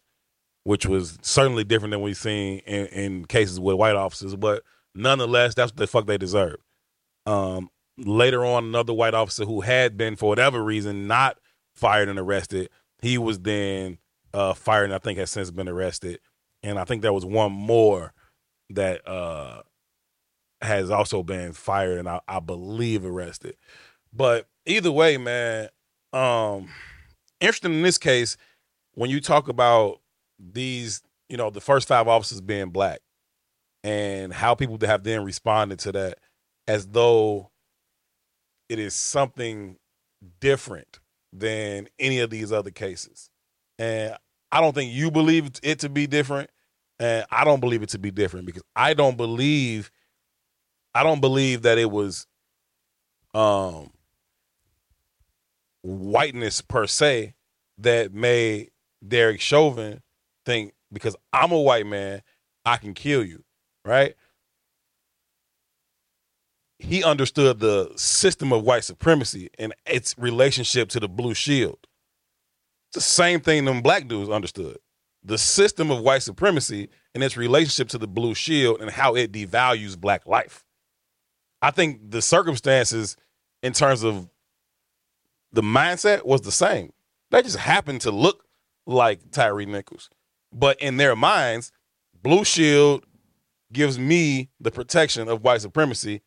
which was certainly different than we've seen in, in cases with white officers but nonetheless that's what the fuck they deserve. Um, later on, another white officer who had been, for whatever reason, not fired and arrested, he was then uh, fired and I think has since been arrested. And I think there was one more that uh, has also been fired and I, I believe arrested. But either way, man, um, interesting in this case, when you talk about these, you know, the first five officers being black and how people have then responded to that as though it is something different than any of these other cases. And I don't think you believe it to be different. And I don't believe it to be different because I don't believe I don't believe that it was um whiteness per se that made Derek Chauvin think because I'm a white man, I can kill you, right? he understood the system of white supremacy and its relationship to the blue shield. It's the same thing them black dudes understood. The system of white supremacy and its relationship to the blue shield and how it devalues black life. I think the circumstances in terms of the mindset was the same. They just happened to look like Tyre Nichols. But in their minds, blue shield gives me the protection of white supremacy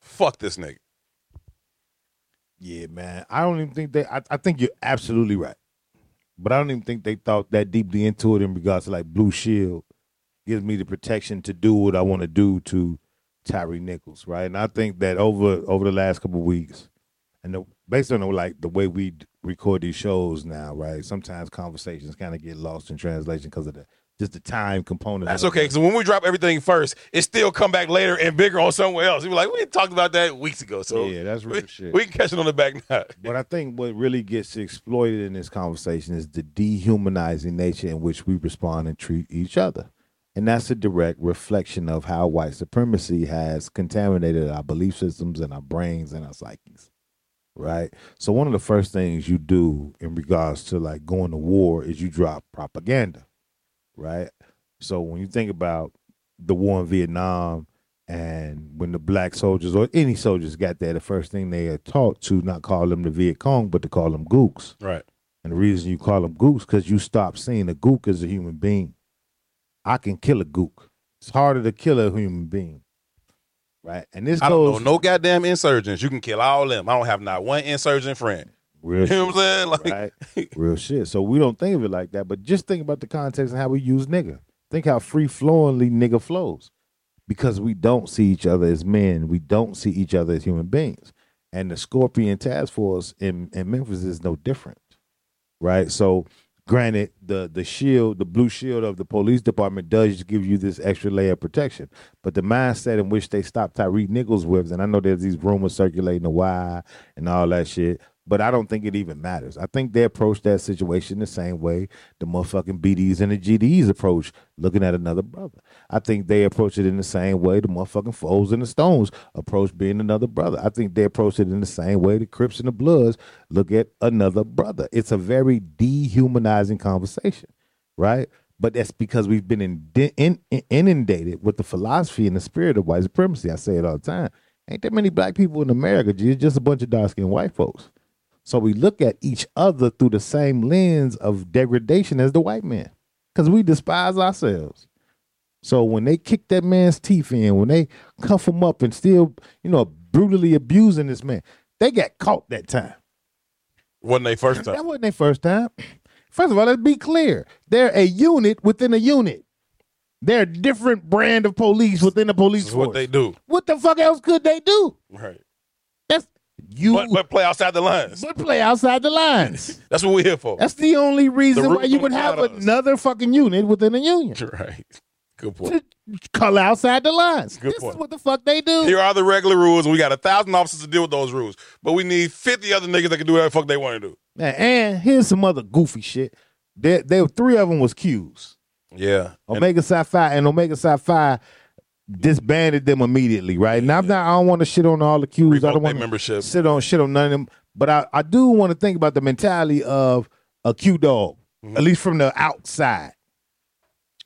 fuck this nigga. Yeah, man. I don't even think they. I, I think you're absolutely right, but I don't even think they thought that deeply into it in regards to like Blue Shield gives me the protection to do what I want to do to Tyre Nichols, right? And I think that over over the last couple of weeks, and the, based on the, like the way we record these shows now, right? Sometimes conversations kind of get lost in translation because of the just the time component. That's okay, because when we drop everything first, it still come back later and bigger on somewhere else. We were like, we talked about that weeks ago, so yeah, that's real we, shit. we can catch it on the back now. But I think what really gets exploited in this conversation is the dehumanizing nature in which we respond and treat each other. And that's a direct reflection of how white supremacy has contaminated our belief systems and our brains and our psyches. Right? So, one of the first things you do in regards to like going to war is you drop propaganda. Right? So, when you think about the war in Vietnam and when the black soldiers or any soldiers got there, the first thing they are taught to not call them the Viet Cong, but to call them gooks. Right. And the reason you call them gooks because you stop seeing a gook as a human being. I can kill a gook. It's harder to kill a human being. Right. And this I don't know no goddamn insurgents. You can kill all them. I don't have not one insurgent friend. real You know what I'm saying? Like, right? Real shit. So we don't think of it like that, but just think about the context and how we use nigga. Think how free flowingly nigga flows. Because we don't see each other as men. We don't see each other as human beings. And the Scorpion Task Force in, in Memphis is no different. Right? So granted, the the shield, the blue shield of the police department does give you this extra layer of protection. But the mindset in which they stopped Tyre Nichols with, and I know there's these rumors circulating the why and all that shit, But I don't think it even matters. I think they approach that situation the same way the motherfucking BDs and the GDs approach looking at another brother. I think they approach it in the same way the motherfucking Foes and the Stones approach being another brother. I think they approach it in the same way the Crips and the Bloods look at another brother. It's a very dehumanizing conversation, right? But that's because we've been in, in, inundated with the philosophy and the spirit of white supremacy. I say it all the time. Ain't that many black people in America. It's just a bunch of dark skinned white folks. So we look at each other through the same lens of degradation as the white man. Because we despise ourselves. So when they kick that man's teeth in, when they cuff him up and still, you know, brutally abusing this man, they got caught that time. Wasn't they first time? That wasn't their first time. First of all, let's be clear. They're a unit within a unit. They're a different brand of police within the police force. what they do. What the fuck else could they do? Right. You But, but play outside the lines. but play outside the lines. That's what we're here for. That's the only reason The why you would have another fucking unit within a union. right. Good point. Color outside the lines. Good this point. is what the fuck they do. Here are the regular rules, and we got a thousand officers to deal with those rules. But we need 50 other niggas that can do whatever the fuck they want to do. Man, and here's some other goofy shit. There, there three of them was Qs. Yeah. Omega Psi Phi and Omega Psi Phi disbanded them immediately, right? Now I'm not I don't want to shit on all the Qs. I Revoke don't their want to membership. sit on shit on none of them. But I, I do want to think about the mentality of a Q dog, Mm-hmm. at least from the outside.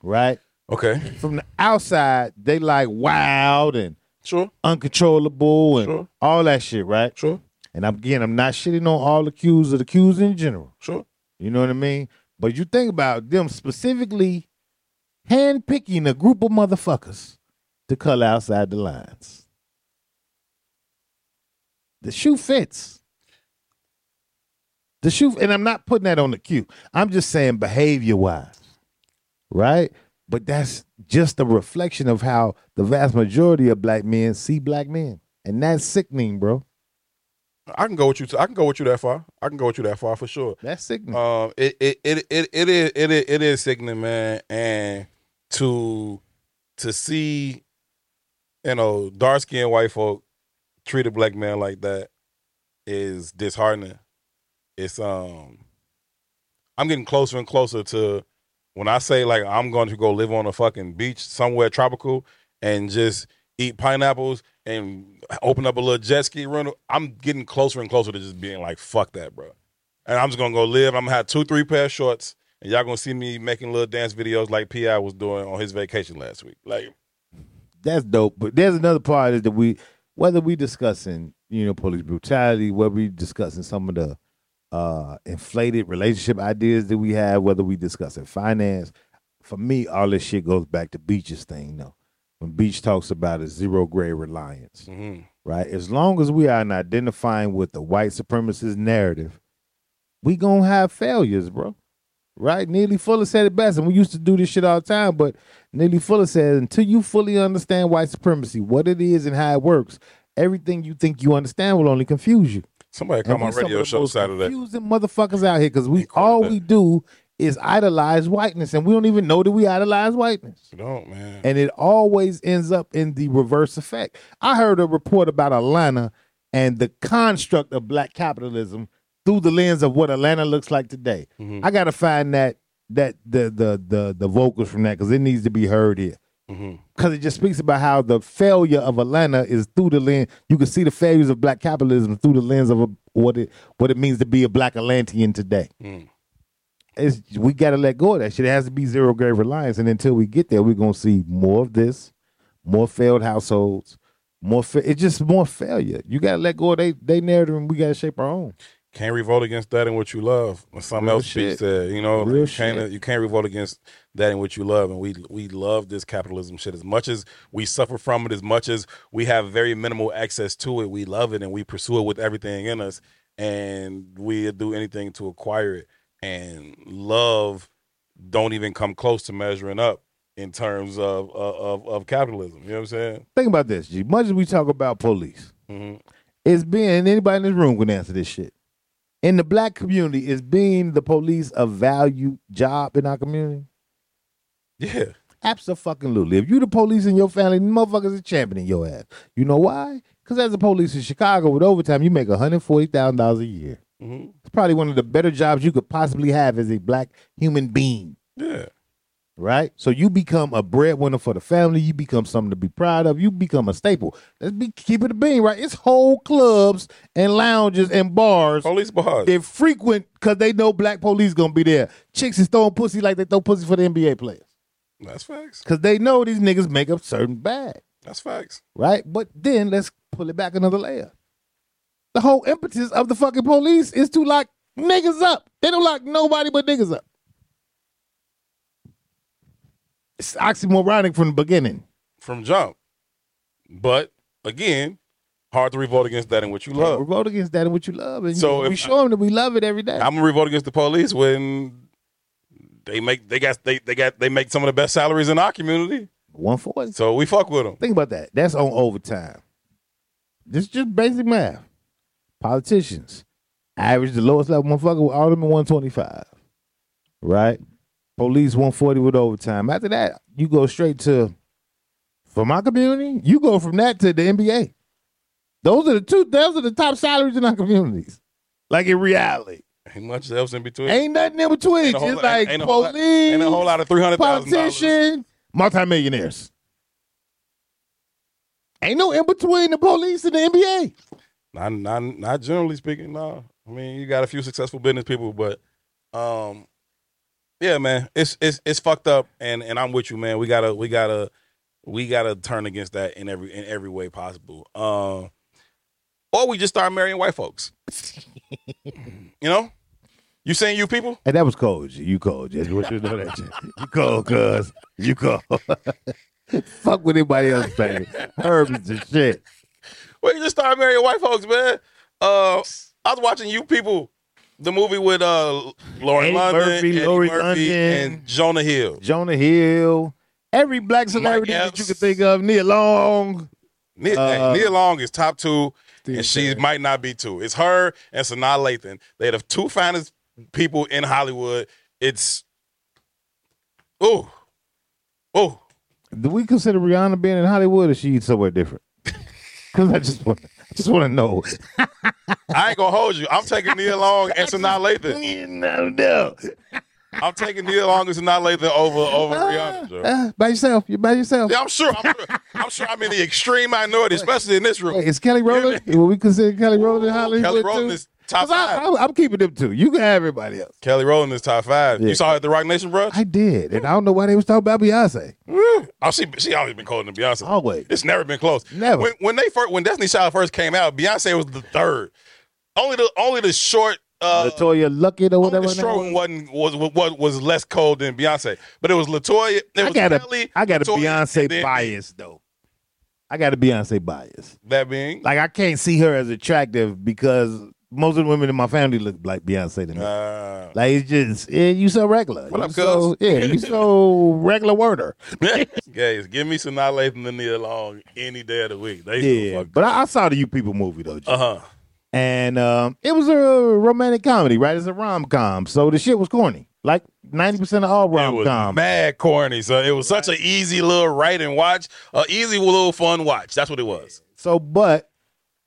Right? Okay. From the outside, they like wild and Sure. uncontrollable and Sure. all that shit, right? Sure. And I'm, again, I'm not shitting on all the Qs or the Qs in general. Sure. You know what I mean? But you think about them specifically handpicking a group of motherfuckers to color outside the lines. The shoe fits. The shoe, and I'm not putting that on the cue. I'm just saying behavior wise, right? But that's just a reflection of how the vast majority of black men see black men. And that's sickening, bro. I can go with you. I can go with you that far. I can go with you that far for sure. That's sickening. Um, it it it it, it is it is it is sickening, man, and to to see, you know, dark skinned white folk treat a black man like that is disheartening. It's um, I'm getting closer and closer to when I say like I'm going to go live on a fucking beach somewhere tropical and just eat pineapples and open up a little jet ski rental. I'm getting closer and closer to just being like, fuck that, bro. And I'm just gonna go live. I'm gonna have two, three pair of shorts, and y'all gonna see me making little dance videos like Pi was doing on his vacation last week. Like, that's dope. But there's another part is that we, whether we discussing, you know, police brutality, whether we discussing some of the uh inflated relationship ideas that we have, whether we discussing finance, for me, all this shit goes back to Beach's thing, though. When Beach talks about a zero grade reliance, mhm. right? As long as we are not identifying with the white supremacist narrative, we gonna have failures, bro. Right? Neely Fuller said it best, and we used to do this shit all the time, but Neely Fuller said, until you fully understand white supremacy, what it is and how it works, everything you think you understand will only confuse you. somebody come on radio show Saturday. Confusing motherfuckers out here because we all we do is idolize whiteness, and we don't even know that we idolize whiteness You don't, man. and it always ends up in the reverse effect. I heard a report about Atlanta and the construct of black capitalism through the lens of what Atlanta looks like today. Mhm. I gotta find that that the the the the vocals from that because it needs to be heard here. Because it just speaks about how the failure of Atlanta is through the lens. You can see the failures of black capitalism through the lens of a, what it what it means to be a black Atlantean today. Mm. It's, we got to let go of that shit. It has to be zero grade reliance, and until we get there, we're gonna see more of this, more failed households, more. Fa- it's just more failure. You got to let go of they they narrative, and we got to shape our own. Can't revolt against that in what you love. Or something Real else shit. said. You know, Real you can't shit. you can't revolt against that in what you love. And we we love this capitalism shit as much as we suffer from it, as much as we have very minimal access to it. We love it and we pursue it with everything in us, and we do anything to acquire it. And love don't even come close to measuring up in terms of of, of capitalism. You know what I'm saying? Think about this, G. Much as we talk about police, hmm it's being anybody in this room can answer this shit. In the black community, is being the police a valued job in our community? Yeah. Absolutely. If you the police in your family, motherfuckers are championing your ass. You know why? Because as a police in Chicago with overtime, you make $140,000 a year. Mhm. It's probably one of the better jobs you could possibly have as a black human being. Yeah. Right? So you become a breadwinner for the family. You become something to be proud of. You become a staple. Let's be keep it a bean, right? It's whole clubs and lounges and bars. Police bars. They're frequent because they know black police gonna be there. Chicks is throwing pussy like they throw pussy for the NBA players That's facts. because they know these niggas make up certain bag, That's facts. right? But then let's pull it back another layer. The whole impetus of the fucking police is to lock niggas up. They don't lock nobody but niggas up. It's oxymoronic from the beginning. From jump. But again, hard to revolt against that and what you love. Revolt against that and what you love. And So so we show them that we love it every day. I'm gonna revolt against the police when they make they got they they got they make some of the best salaries in our community. 140. So we fuck with them. Think about that. That's on overtime. This is just basic math. Politicians average the lowest level motherfucker with Alderman 125. Right? Police 140 with overtime. After that, you go straight to for my community, you go from that to the NBA. Those are the two, those are the top salaries in our communities. Like in reality. Ain't much else in between. Ain't nothing in between. Ain't It's lot- like ain't a whole lot- police, ain't a whole lot of three hundred thousand politician, multimillionaires. Ain't no in between the police and the NBA. Not, not, not generally speaking. No, I mean you got a few successful business people, but um, yeah, man, it's it's it's fucked up, and and I'm with you, man. We gotta we gotta we gotta turn against that in every in every way possible. Um, or we just start marrying white folks. you know, you saying you people? Hey, that was cold. G. You cold. Just want you to know that. G. You cold, cuz. You cold. Fuck with anybody else saying. Herb is the shit. We just start marrying white folks, man. Uh, I was watching you people, the movie with uh Lauren Eddie London, Murphy, Eddie Laurie Murphy, London. and Jonah Hill. Jonah Hill. Every black celebrity that you could think of. Nia Long. Nia, Uh, Nia Long is top two, and she man. might not be two. It's her and Sanaa Lathan. They're the two finest people in Hollywood. It's oh, oh. Do we consider Rihanna being in Hollywood or she somewhere different? Because I just want, just want to know. I ain't gonna hold you. I'm taking Nia Long and Sanaa Lathan. no, no. I'm taking Nia Long and Sanaa Lathan over over Rihanna. Joe. Uh, by yourself. You're by yourself. Yeah, I'm sure. I'm sure. I'm sure. I'm in the extreme minority, especially in this room. Wait, is Kelly Rowland? Will we consider Kelly Rowland in Hollywood Kelly too? Rowland is top five. I, I'm keeping them too. You can have everybody else. Kelly Rowland is top five. Yeah. You saw her at the Roc Nation brunch? I did, and I don't know why they was talking about Beyonce. Oh, she she always been colder to Beyonce. Always. It's never been close. Never. When, when they first when Destiny Child first came out, Beyonce was the third. Only the only the short uh LeToya Luckett or whatever. the her short one wasn't was, was was less cold than Beyonce. But it was LeToya. It was I got a, Kelly, I got a Beyonce then bias though. I got a Beyonce bias. That being Like I can't see her as attractive because most of the women in my family look like Beyonce to me. uh, like it's just, yeah, you so regular. What You up, so, cuz? Yeah, you so regular worder. guys, give me some Not Lathan and Nia Long any day of the week. They Yeah, but I, I saw the You People movie though. Uh huh. and um, it was a romantic comedy, right? It's a rom com, so the shit was corny. Like ninety percent of all It rom was coms. mad corny. So it was such an easy little write and watch, a easy little fun watch. That's what it was. So, but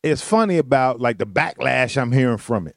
it's funny about like the backlash I'm hearing from it.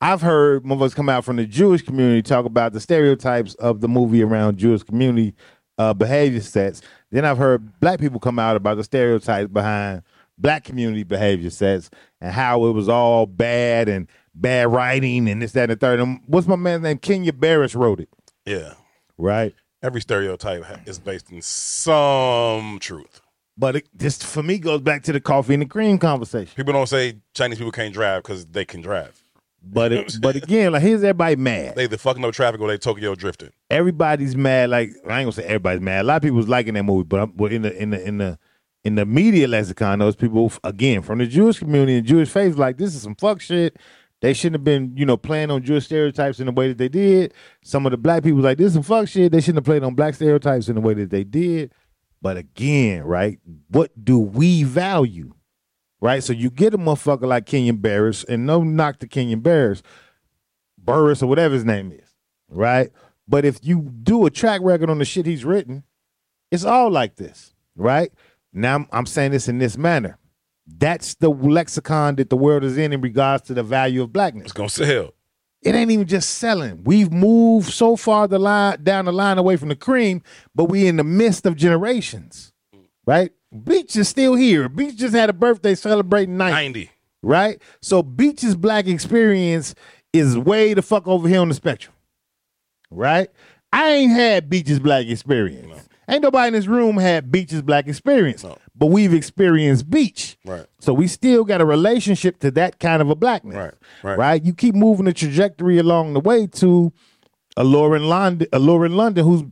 I've heard motherfuckers come out from the Jewish community talk about the stereotypes of the movie around Jewish community uh, behavior sets. Then I've heard black people come out about the stereotypes behind black community behavior sets and how it was all bad and bad writing and this, that, and the third. And what's my man's name? Kenya Barris wrote it, Yeah. right? Every stereotype is based in some truth. But it, this for me goes back to the coffee and the cream conversation. People don't say Chinese people can't drive because they can drive. But it, but again, like here's everybody mad. They either fucking up traffic or they Tokyo drifting. everybody's mad. Like I ain't gonna say everybody's mad. A lot of people was liking that movie, but I'm, but in the in the in the in the media lexicon, those people again from the Jewish community and Jewish faith, like this is some fuck shit. They shouldn't have been, you know, playing on Jewish stereotypes in the way that they did. Some of the black people like this is some fuck shit. They shouldn't have played on black stereotypes in the way that they did. But again, right, what do we value? Right? So you get a motherfucker like Kenyon Barris, and no knock to Kenyon Barris, Burris or whatever his name is, right? But if you do a track record on the shit he's written, it's all like this, right? Now I'm, I'm saying this in this manner. That's the lexicon that the world is in in regards to the value of blackness. It's gonna sell. It ain't even just selling. We've moved so far the line down the line away from the cream, but we in the midst of generations, right? Beach is still here. Beach just had a birthday celebrating 90, Ninety. right? So Beach's black experience is way the fuck over here on the spectrum, right? I ain't had Beach's black experience. Ain't nobody in this room had Beach's black experience, No. But we've experienced Beach. Right. So we still got a relationship to that kind of a blackness. Right, right. Right. You keep moving the trajectory along the way to a Lauren London, a Lauren London who's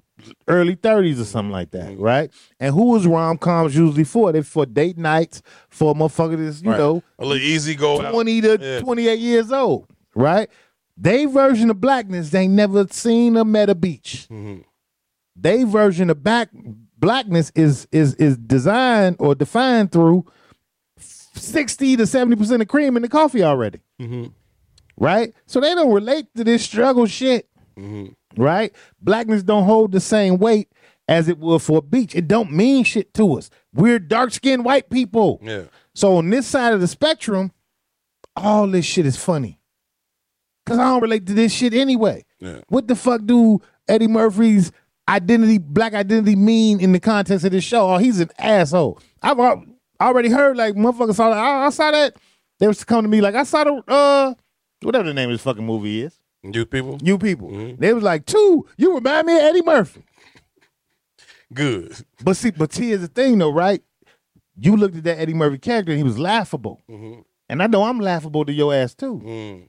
early 30s or something like that, Mm-hmm. right? And who was rom coms usually for? They for date nights for motherfuckers, you Right. know, a little easy go. out. 20 to Yeah. 28 years old, right? They version of blackness, they never seen or met a beach. Mhm. They version of back blackness is is is designed or defined through 60 to 70% of cream in the coffee already. Mhm. Right? So they don't relate to this struggle shit. Mhm. Right? Blackness don't hold the same weight as it would for a beach. It don't mean shit to us. We're dark-skinned white people. Yeah. So on this side of the spectrum, all this shit is funny. Cause I don't relate to this shit anyway. Yeah. What the fuck do Eddie Murphy's identity, black identity, mean in the context of this show? Oh, he's an asshole. I've already heard like motherfuckers saw that. I, I saw that. They was coming to me like I saw the uh whatever the name of this fucking movie is. Youth people. You people. Mhm. They was like, two, you remind me of Eddie Murphy. Good. But see, but here's the thing though, right? You looked at that Eddie Murphy character and he was laughable. Mhm. And I know I'm laughable to your ass too. Mm.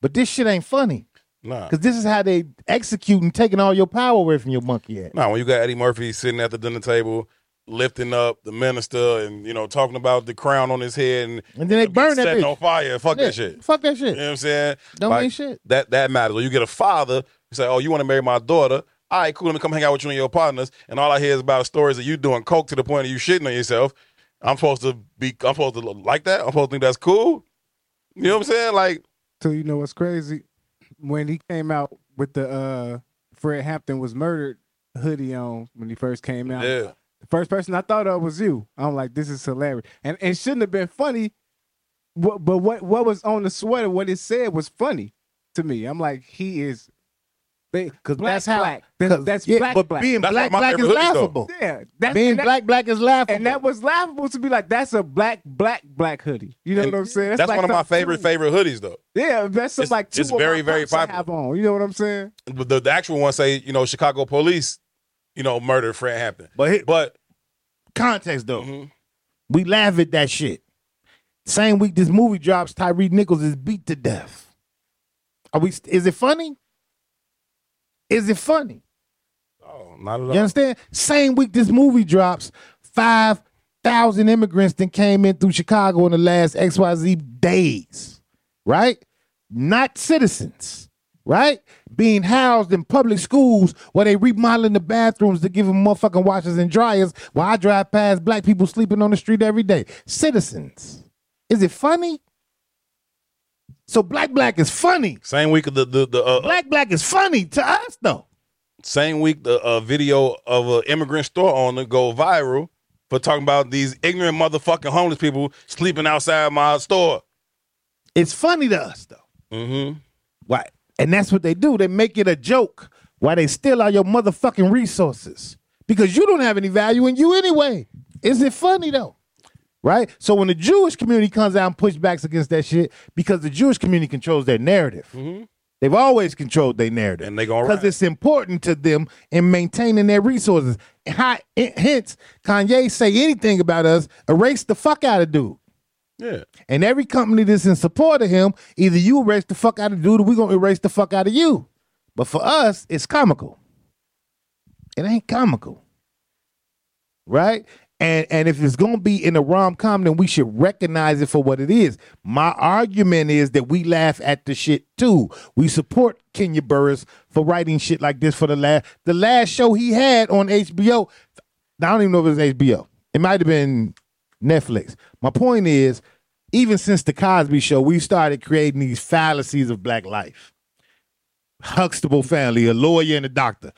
But this shit ain't funny. Nah. Cause this is how they executing, taking all your power away from your monkey ass. Nah. When you got Eddie Murphy sitting at the dinner table, lifting up the minister, and you know talking about the crown on his head, and And then they burn that setting bitch. on fire. Fuck Yeah, that shit. Fuck that shit. You know what I'm saying? Don't Like, mean shit. That that matters. When you get a father, you say, "Oh, you want to marry my daughter? All right, cool. Let me come hang out with you and your partners." And all I hear is about stories of you doing coke to the point of you shitting on yourself. I'm supposed to be. I'm supposed to like that. I'm supposed to think that's cool. You know what I'm saying? Like, So you know what's crazy? When he came out with the uh Fred Hampton was murdered hoodie on when he first came out. yeah, The first person I thought of was you. I'm like, this is hilarious. And it shouldn't have been funny. But, but what what was on the sweater, what it said was funny to me. I'm like, he is Because that's how. black. That's, 'cause- that's yeah, black, but black. being That's black, one of my black is favorite hoodies, though. laughable. yeah, that's, Being that- black, black is laughable. and that was laughable to be like, that's a black, black, black hoodie. You know And what I'm saying? that's, like one of my favorite two- favorite hoodies though. Yeah, that's some It's- like two it's of very, my very pops I popular. have on. You know what I'm saying? But the, the actual one say, you know, Chicago police, you know, murdered Fred Hampton. but hit, But context though, mhm, we laugh at that shit. Same week this movie drops, Tyre Nichols is beat to death. Are we? Is it funny? Is it funny? oh, not at You understand? Same week this movie drops, five thousand immigrants that came in through Chicago in the last XYZ days, right? Not citizens, right? Being housed in public schools where they remodeling the bathrooms to give them motherfucking washers and dryers while I drive past black people sleeping on the street every day. Citizens. Is it funny? So black black is funny. Same week of the the, the uh, Black black is funny to us though. same week the uh, video of an immigrant store owner go viral for talking about these ignorant motherfucking homeless people sleeping outside my store. It's funny to us though. Mm-hmm. Why? And that's what they do. They make it a joke Why they steal all your motherfucking resources because you don't have any value in you anyway. Is it funny though? Right? So when the Jewish community comes out and pushes back against that shit, because the Jewish community controls their narrative. Mm-hmm. They've always controlled their narrative. And they gonna Because it's important to them in maintaining their resources. Hi- Hence, Kanye say anything about us, erase the fuck out of dude. Yeah. And every company that's in support of him, either you erase the fuck out of dude or we're gonna erase the fuck out of you. But for us, it's comical. It ain't comical. Right? And and if it's gonna be in a rom-com, then we should recognize it for what it is. My argument is that we laugh at the shit too. We support Kenya Burris for writing shit like this for the last the last show he had on HBO. I don't even know if it was HBO. It might have been Netflix. My point is, even since the Cosby Show, we started creating these fallacies of black life. Huxtable family, a lawyer and a doctor,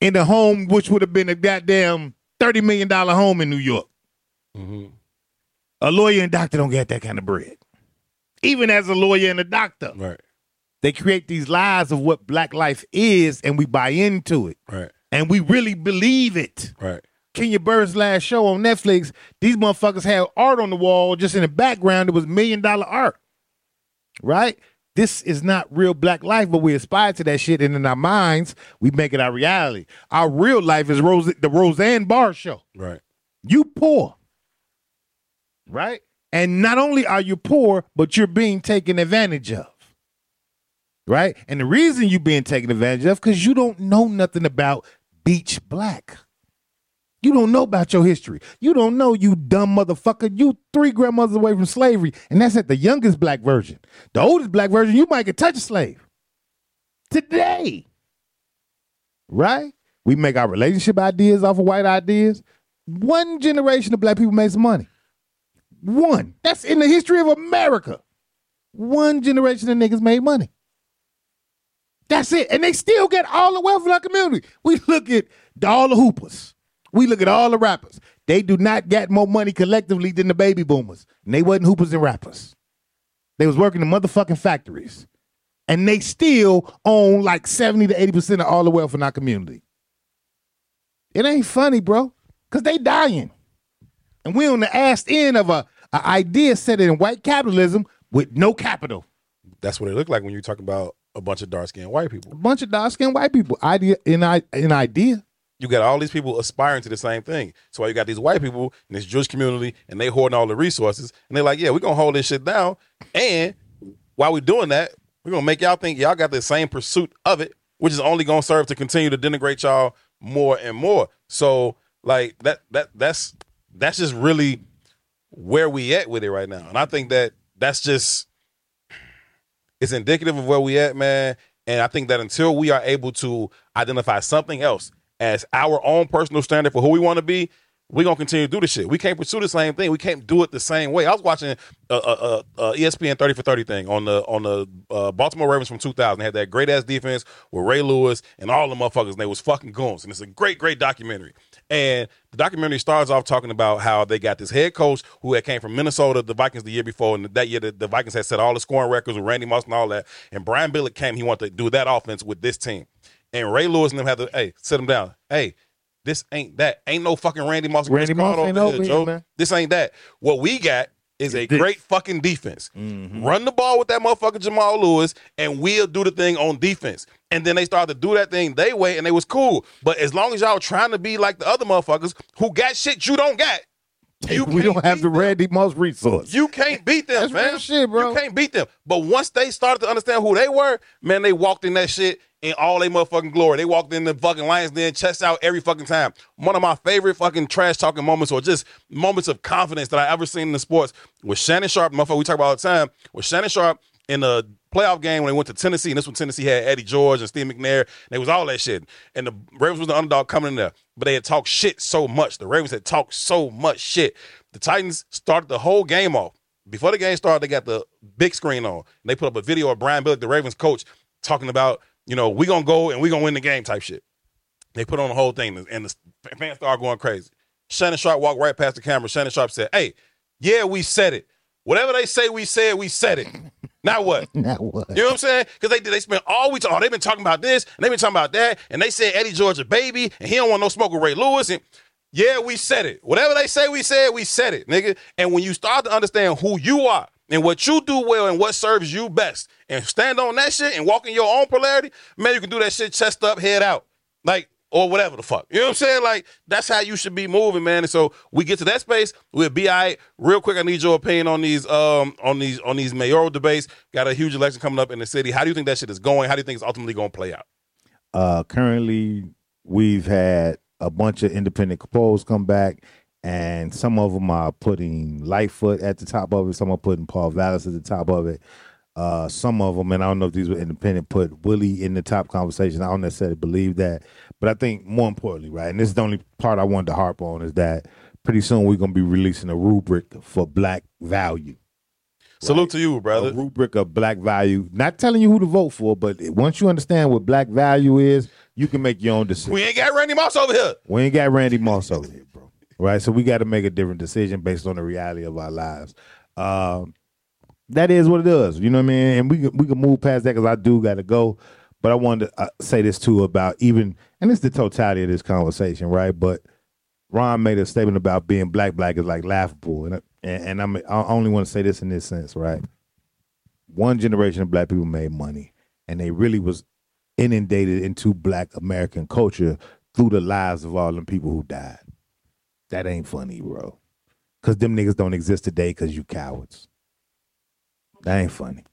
in the home which would have been a goddamn thirty million dollar home in New York. Mm-hmm. A lawyer and doctor don't get that kind of bread. Even as a lawyer and a doctor, Right. they create these lies of what black life is, and we buy into it, Right. and we really believe it. Right. Kenya Bird's last show on Netflix, these motherfuckers had art on the wall just in the background. It was million dollar art. Right? This is not real black life, but we aspire to that shit. And in our minds, we make it our reality. Our real life is Rose, the Roseanne Barr show. Right. You poor. Right? And not only are you poor, but you're being taken advantage of. Right? And the reason you're being taken advantage of, because you don't know nothing about beach black. You don't know about your history. You don't know, you dumb motherfucker. You three grandmothers away from slavery, and that's at the youngest black version. The oldest black version, you might get touch a slave. Today. Right? We make our relationship ideas off of white ideas. One generation of black people made some money. One. That's in the history of America. One generation of niggas made money. That's it. And they still get all the wealth in our community. We look at all the hoopers. We look at all the rappers. They do not get more money collectively than the baby boomers. And they wasn't hoopers and rappers. They was working in motherfucking factories. And they still own like 70 to 80% of all the wealth in our community. It ain't funny, bro. Cause they dying. And we on the ass end of a, a idea set in white capitalism with no capital. That's what it looked like when you talk about a bunch of dark skinned white people. A bunch of dark skinned white people. Idea in in idea. You got all these people aspiring to the same thing. So why you got these white people in this Jewish community and they hoarding all the resources and they're like, yeah, we're gonna hold this shit down. And while we're doing that, we're gonna make y'all think y'all got the same pursuit of it, which is only gonna serve to continue to denigrate y'all more and more. So like that that that's that's just really where we at with it right now. And I think that that's just it's indicative of where we at, man. And I think that until we are able to identify something else as our own personal standard for who we want to be, we're gonna continue to do this shit. We can't pursue the same thing. We can't do it the same way. I was watching a, a, a, ESPN thirty for thirty thing on the on the uh, Baltimore Ravens from two thousand. They had that great ass defense with Ray Lewis and all the motherfuckers. And they was fucking goons, and it's a great great documentary. And the documentary starts off talking about how they got this head coach who had came from Minnesota, the Vikings, the year before, and that year the, the Vikings had set all the scoring records with Randy Moss and all that. And Brian Billick came, he wanted to do that offense with this team. And Ray Lewis and them had to, hey, sit him down. Hey, this ain't that. Ain't no fucking Randy Moss. Randy Moss ain't over here, Joe. man. This ain't that. What we got is a great fucking defense. Mm-hmm. Run the ball with that motherfucker Jamal Lewis, and we'll do the thing on defense. And then they started to do that thing they way, and they was cool. But as long as y'all trying to be like the other motherfuckers who got shit you don't got, you we don't have the them. Randy Moss resource. You can't beat them, That's man. shit, bro. You can't beat them. But once they started to understand who they were, man, they walked in that shit in all they motherfucking glory. They walked in the fucking Lions Den, chest out every fucking time. One of my favorite fucking trash talking moments or just moments of confidence that I ever seen in the sports was Shannon Sharpe, motherfucker we talk about all the time, was Shannon Sharpe in the playoff game when they went to Tennessee, and this one Tennessee had Eddie George and Steve McNair, and they was all that shit. And the Ravens was the underdog coming in there, but they had talked shit so much. The Ravens had talked so much shit. The Titans started the whole game off. Before the game started, they got the big screen on. They put up a video of Brian Billick, the Ravens coach, talking about, you know, we're gonna go and we're gonna win the game type shit. They put on the whole thing, and the fans started going crazy. Shannon Sharpe walked right past the camera. Shannon Sharpe said, "Hey, yeah, we said it. Whatever they say, we said we said it. Now what? Now what? You know what I'm saying? Because they they spent all week. Oh, they've been talking about this and they've been talking about that, and they said Eddie George a baby, and he don't want no smoke with Ray Lewis. And yeah, we said it. Whatever they say, we said we said it, nigga. And when you start to understand who you are and what you do well and what serves you best, and stand on that shit and walk in your own polarity, man, you can do that shit chest up, head out, like or whatever the fuck. You know what I'm saying? Like that's how you should be moving, man. And so we get to that space, we'll be all right. Real quick, I need your opinion on these um on these on these mayoral debates. Got a huge election coming up in the city. How do you think that shit is going? How do you think it's ultimately to play out? Uh, currently, we've had a bunch of independent polls come back, and some of them are putting Lightfoot at the top of it. Some are putting Paul Vallas at the top of it. Uh, some of them, and I don't know if these were independent, put Willie in the top conversation. I don't necessarily believe that, but I think more importantly, right, and this is the only part I wanted to harp on is that pretty soon we're gonna be releasing a rubric for Black value. Salute to you, a brother. rubric of black value. Not telling you who to vote for, but once you understand what black value is, you can make your own decision. We ain't got Randy Moss over here. We ain't got Randy Moss over here. Right? So we got to make a different decision based on the reality of our lives. Um, that is what it is, you know what I mean? And we can, we can move past that because I do got to go. But I wanted to uh, say this too about even, and it's the totality of this conversation, right? But Ron made a statement about being black. Black is like laughable, and and, and I'm, I only want to say this in this sense, right? One generation of black people made money, and they really was inundated into black American culture through the lives of all them people who died. That ain't funny, bro. Cause them niggas don't exist today because you cowards. That ain't funny.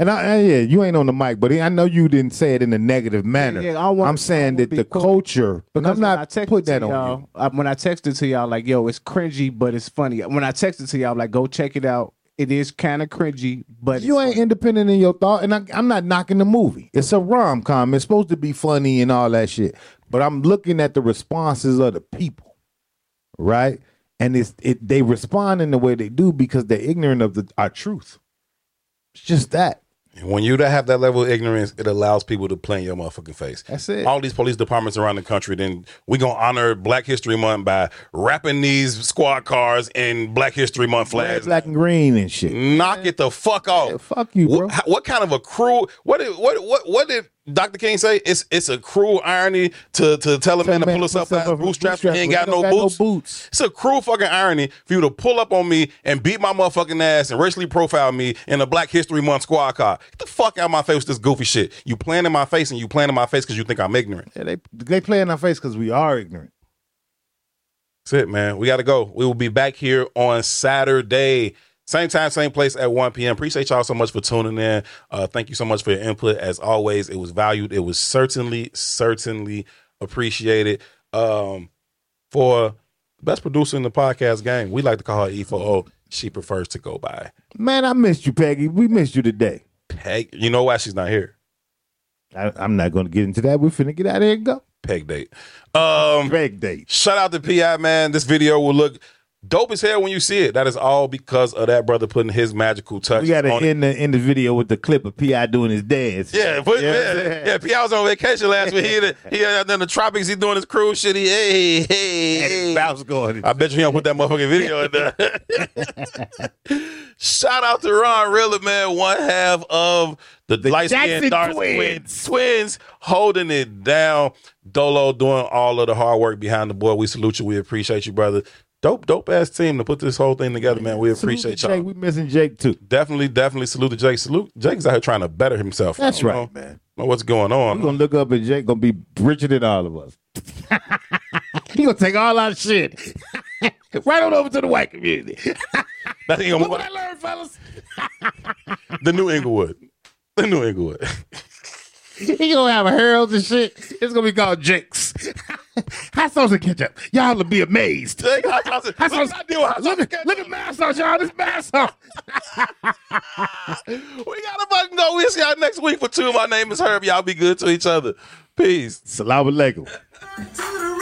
And I, I- yeah, you ain't on the mic, but I know you didn't say it in a negative manner. Yeah, I wanna- I'm saying that the cool. culture, but Because I'm not texted put to that on y'all. I, when I texted to y'all, like, yo, it's cringy, but it's funny. When I texted to y'all, like, go check it out. It is kind of cringy, but You ain't funny. independent in your thought, and I, I'm not knocking the movie. It's a rom com. It's supposed to be funny and all that shit. But I'm looking at the responses of the people, right? And it's it they respond in the way they do because they're ignorant of the our truth. It's just that. When you have that level of ignorance, it allows people to play in your motherfucking face. That's it. All these police departments around the country, then we gonna honor Black History Month by wrapping these squad cars in Black History Month Red, flags. black, and green and shit. Knock it the fuck off. Yeah, fuck you, bro. What, what kind of a cruel? What did what what what did Dr. King say? It's it's a cruel irony to to tell a man to pull himself out of bootstraps he ain't got, no, got no boots. boots. It's a cruel fucking irony for you to pull up on me and beat my motherfucking ass and racially profile me in a Black History Month squad car. Get the fuck out of my face with this goofy shit. You playing in my face and you playing in my face because you think I'm ignorant. Yeah, they they play in our face because we are ignorant. That's it, man. We got to go. We will be back here on Saturday. Same time, same place at 1 p.m. Appreciate y'all so much for tuning in. Uh, thank you so much for your input. As always, it was valued. It was certainly, certainly appreciated. Um, for the best producer in the podcast game, we like to call her E4O. She prefers to go by Man, I missed you, Peggy. We missed you today. Peg. You know why she's not here? I, I'm not going to get into that. We're finna get out of here and go. Peg date. Um, Peg date. Shout out to Pi man. This video will look dope as hell when you see it. That is all because of that brother putting his magical touch. We got to it. end the end the video with the clip of Pi doing his dance. Yeah, put, Yeah. yeah, yeah. Pi was on vacation last week. He the, he out there in the tropics. He doing his cruise shit. He hey hey hey. bounce going. I bet you he don't put that motherfucking video in there. Shout out to Ron Rilla, man. One half of the, light skinned dark twins. twins. holding it down. Dolo doing all of the hard work behind the board. We salute you. We appreciate you, brother. Dope, dope ass team to put this whole thing together, man. We appreciate to y'all. Jake. We missing Jake too. Definitely, definitely salute to Jake. Salute Jake's out here trying to better himself. That's right, know- man. know what's going on. We're gonna look up and Jake gonna be richer than all of us. he gonna take all our shit. right on over to the white community. That ain't gonna what. I learned, fellas. The new Inglewood. The new Inglewood. He gonna have a herald and shit. It's gonna be called Jake's. Hot sauce and ketchup. Y'all will be amazed. Jake, hot sauce. Hot Look sauce. I do with hot Look, sauce. at, look at mass sauce, y'all. This mass sauce. We gotta fucking go. We'll see y'all next week for two. My name is Herb. Y'all be good to each other. Peace. Salam alaikum. Two